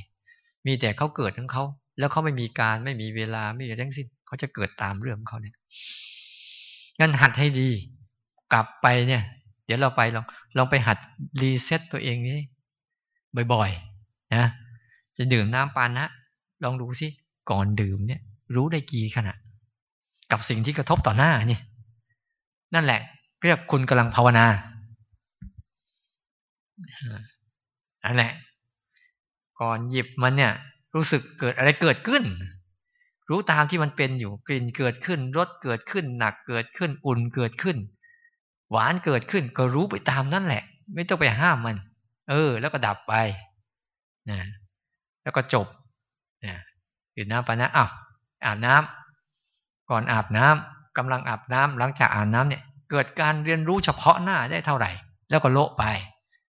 มีแต่เขาเกิดทั้งเขาแล้วเขาไม่มีการไม่มีเวลาไม่มีทั้งสิ้นเขาจะเกิดตามเรื่องของเขาเนี่ยงั้นหัดให้ดี กลับไปเนี่ย ดี๋ยวเราไปลองลองไปหัดreset ตัวเองนี้บ่อยๆนะจะดื่มน้ำปานะ ลองดูสิก่อนดื่มเนี่ย รู้ได้กี่ขณะ กับสิ่งที่กระทบต่อหน้านี่ นั่นแหละ เรียกคุณกำลังภาวนาอันแหละ ก่อนหยิบมันเนี่ย รู้สึกเกิดอะไรเกิดขึ้น รู้ตามที่มันเป็นอยู่กลิ่นเกิดขึ้นรสเกิดขึ้น หนักเกิดขึ้น อุ่นเกิดขึ้น หวานเกิดขึ้นก็รู้ไปตามนั่นแหละ ไม่ต้องไปห้ามมัน เออ แล้วก็ดับไปนะแล้วก็จบนะดื่มน้ำปานะอ้าวอาบน้ำก่อนอาบน้ำกำลังอาบน้ำหลังจากอาบน้ำเนี่ย เกิดการเรียนรู้เฉพาะหน้าได้เท่าไหร่ แล้วก็โละไป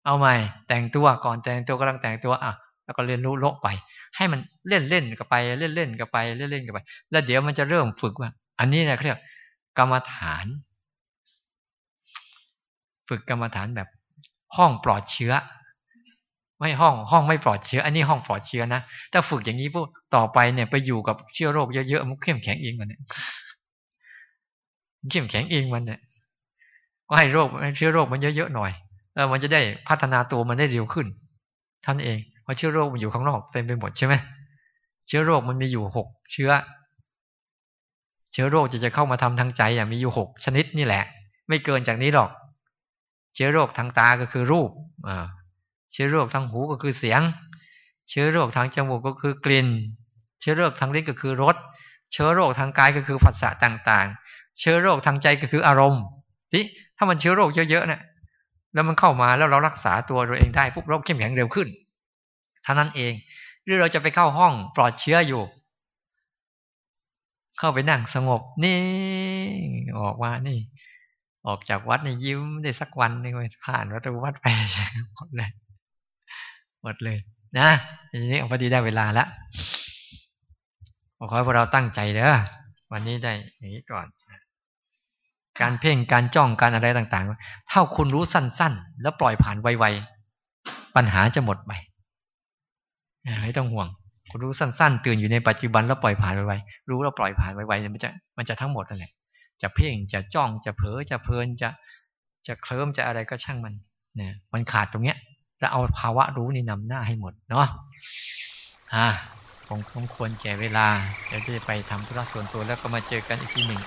เอาใหม่ แต่งตัวก่อนแต่งตัวกำลังแต่งตัวอะแล้วก็เรียนรู้โลกไป ให้มันเล่นเล่นกันไป เล่นเล่นกันไปเล่นเล่นกันไป แล้วเดี๋ยวมันจะเริ่มฝึกว่า อันนี้นะเขาเรียกกรรมฐาน ฝึกกรรมฐานแบบ ห้องปลอดเชื้อ ไม่ห้องห้องไม่ปลอดเชื้อ อันนี้ห้องปลอดเชื้อนะถ้าฝึกอย่างนี้พวกต่อไปเนี่ยไปอยู่กับเชื้อโรคเยอะๆมันเข้มแข็งเองมันเนี่ยเข้มแข็งเองมันเนี่ยก็ให้โรคเชื้อโรคมันเยอะๆหน่อยเออมันจะได้พัฒนาตัวมันได้เร็วขึ้นท่านเองเพราะเชื้อโรคมันอยู่ข้างนอกเต็มไปหมดใช่ไหมเชื้อโรคมันมีอยู่หกเชื้อ เชื้อโรคจะจะเข้ามาทำทางใจอย่างมีอยู่หกชนิดนี่แหละ ไม่เกินจากนี้หรอก เชื้อโรคทางตาก็คือรูปเชื้อโรคทางหูก็คือเสียง เชื้อโรคทางจมูกก็คือกลิ่น เชื้อโรคทางลิ้นก็คือรส เชื้อโรคทางกายก็คือผัสสะต่างๆ เชื้อโรคทางใจก็คืออารมณ์ที่ถ้ามันเชื้อโรคเยอะๆเนี่ยแล้วมันเข้ามาแล้วเรารักษาตัวเราเองได้พวกเราเข้มแข็งเร็วขึ้นท่านั้นเอง หรือเราจะไปเข้าห้องปลอดเชื้ออยู่ เข้าไปนั่งสงบนี่ ออกมานี่ ออกจากวัดนี่ยิ้มได้สักวันนึงผ่านประตูวัดไปหมดเลยหมดเลย นะทีนี้พอดีได้เวลาละขอให้พวกเราตั้งใจเด้อวันนี้ได้อย่างนี้ก่อน การเพ่งการจ้องการอะไรต่างๆถ้าคุณรู้สั้น ๆ แล้วปล่อยผ่านไวๆปัญหาจะหมดไปไม่ต้องห่วง คุณรู้สั้น ๆ ตื่นอยู่ในปัจจุบันแล้วปล่อยผ่านไปไวรู้แล้วปล่อยผ่านไวเนี่ยมันจะมันจะทั้งหมดนั่นแหละ จะเพ่งจะจ้องจะเผลอจะเพลินจะจะเคลิ้มจะอะไรก็ช่างมันเนี่ยมันขาดตรงเนี้ยจะเอาภาวะรู้นี่นำหน้าให้หมดเนาะอ่าคงควรแก่เวลาเดี๋ยวจะไปทำธุระส่วนตัวแล้วก็มาเจอกันอีกทีหนึ่ง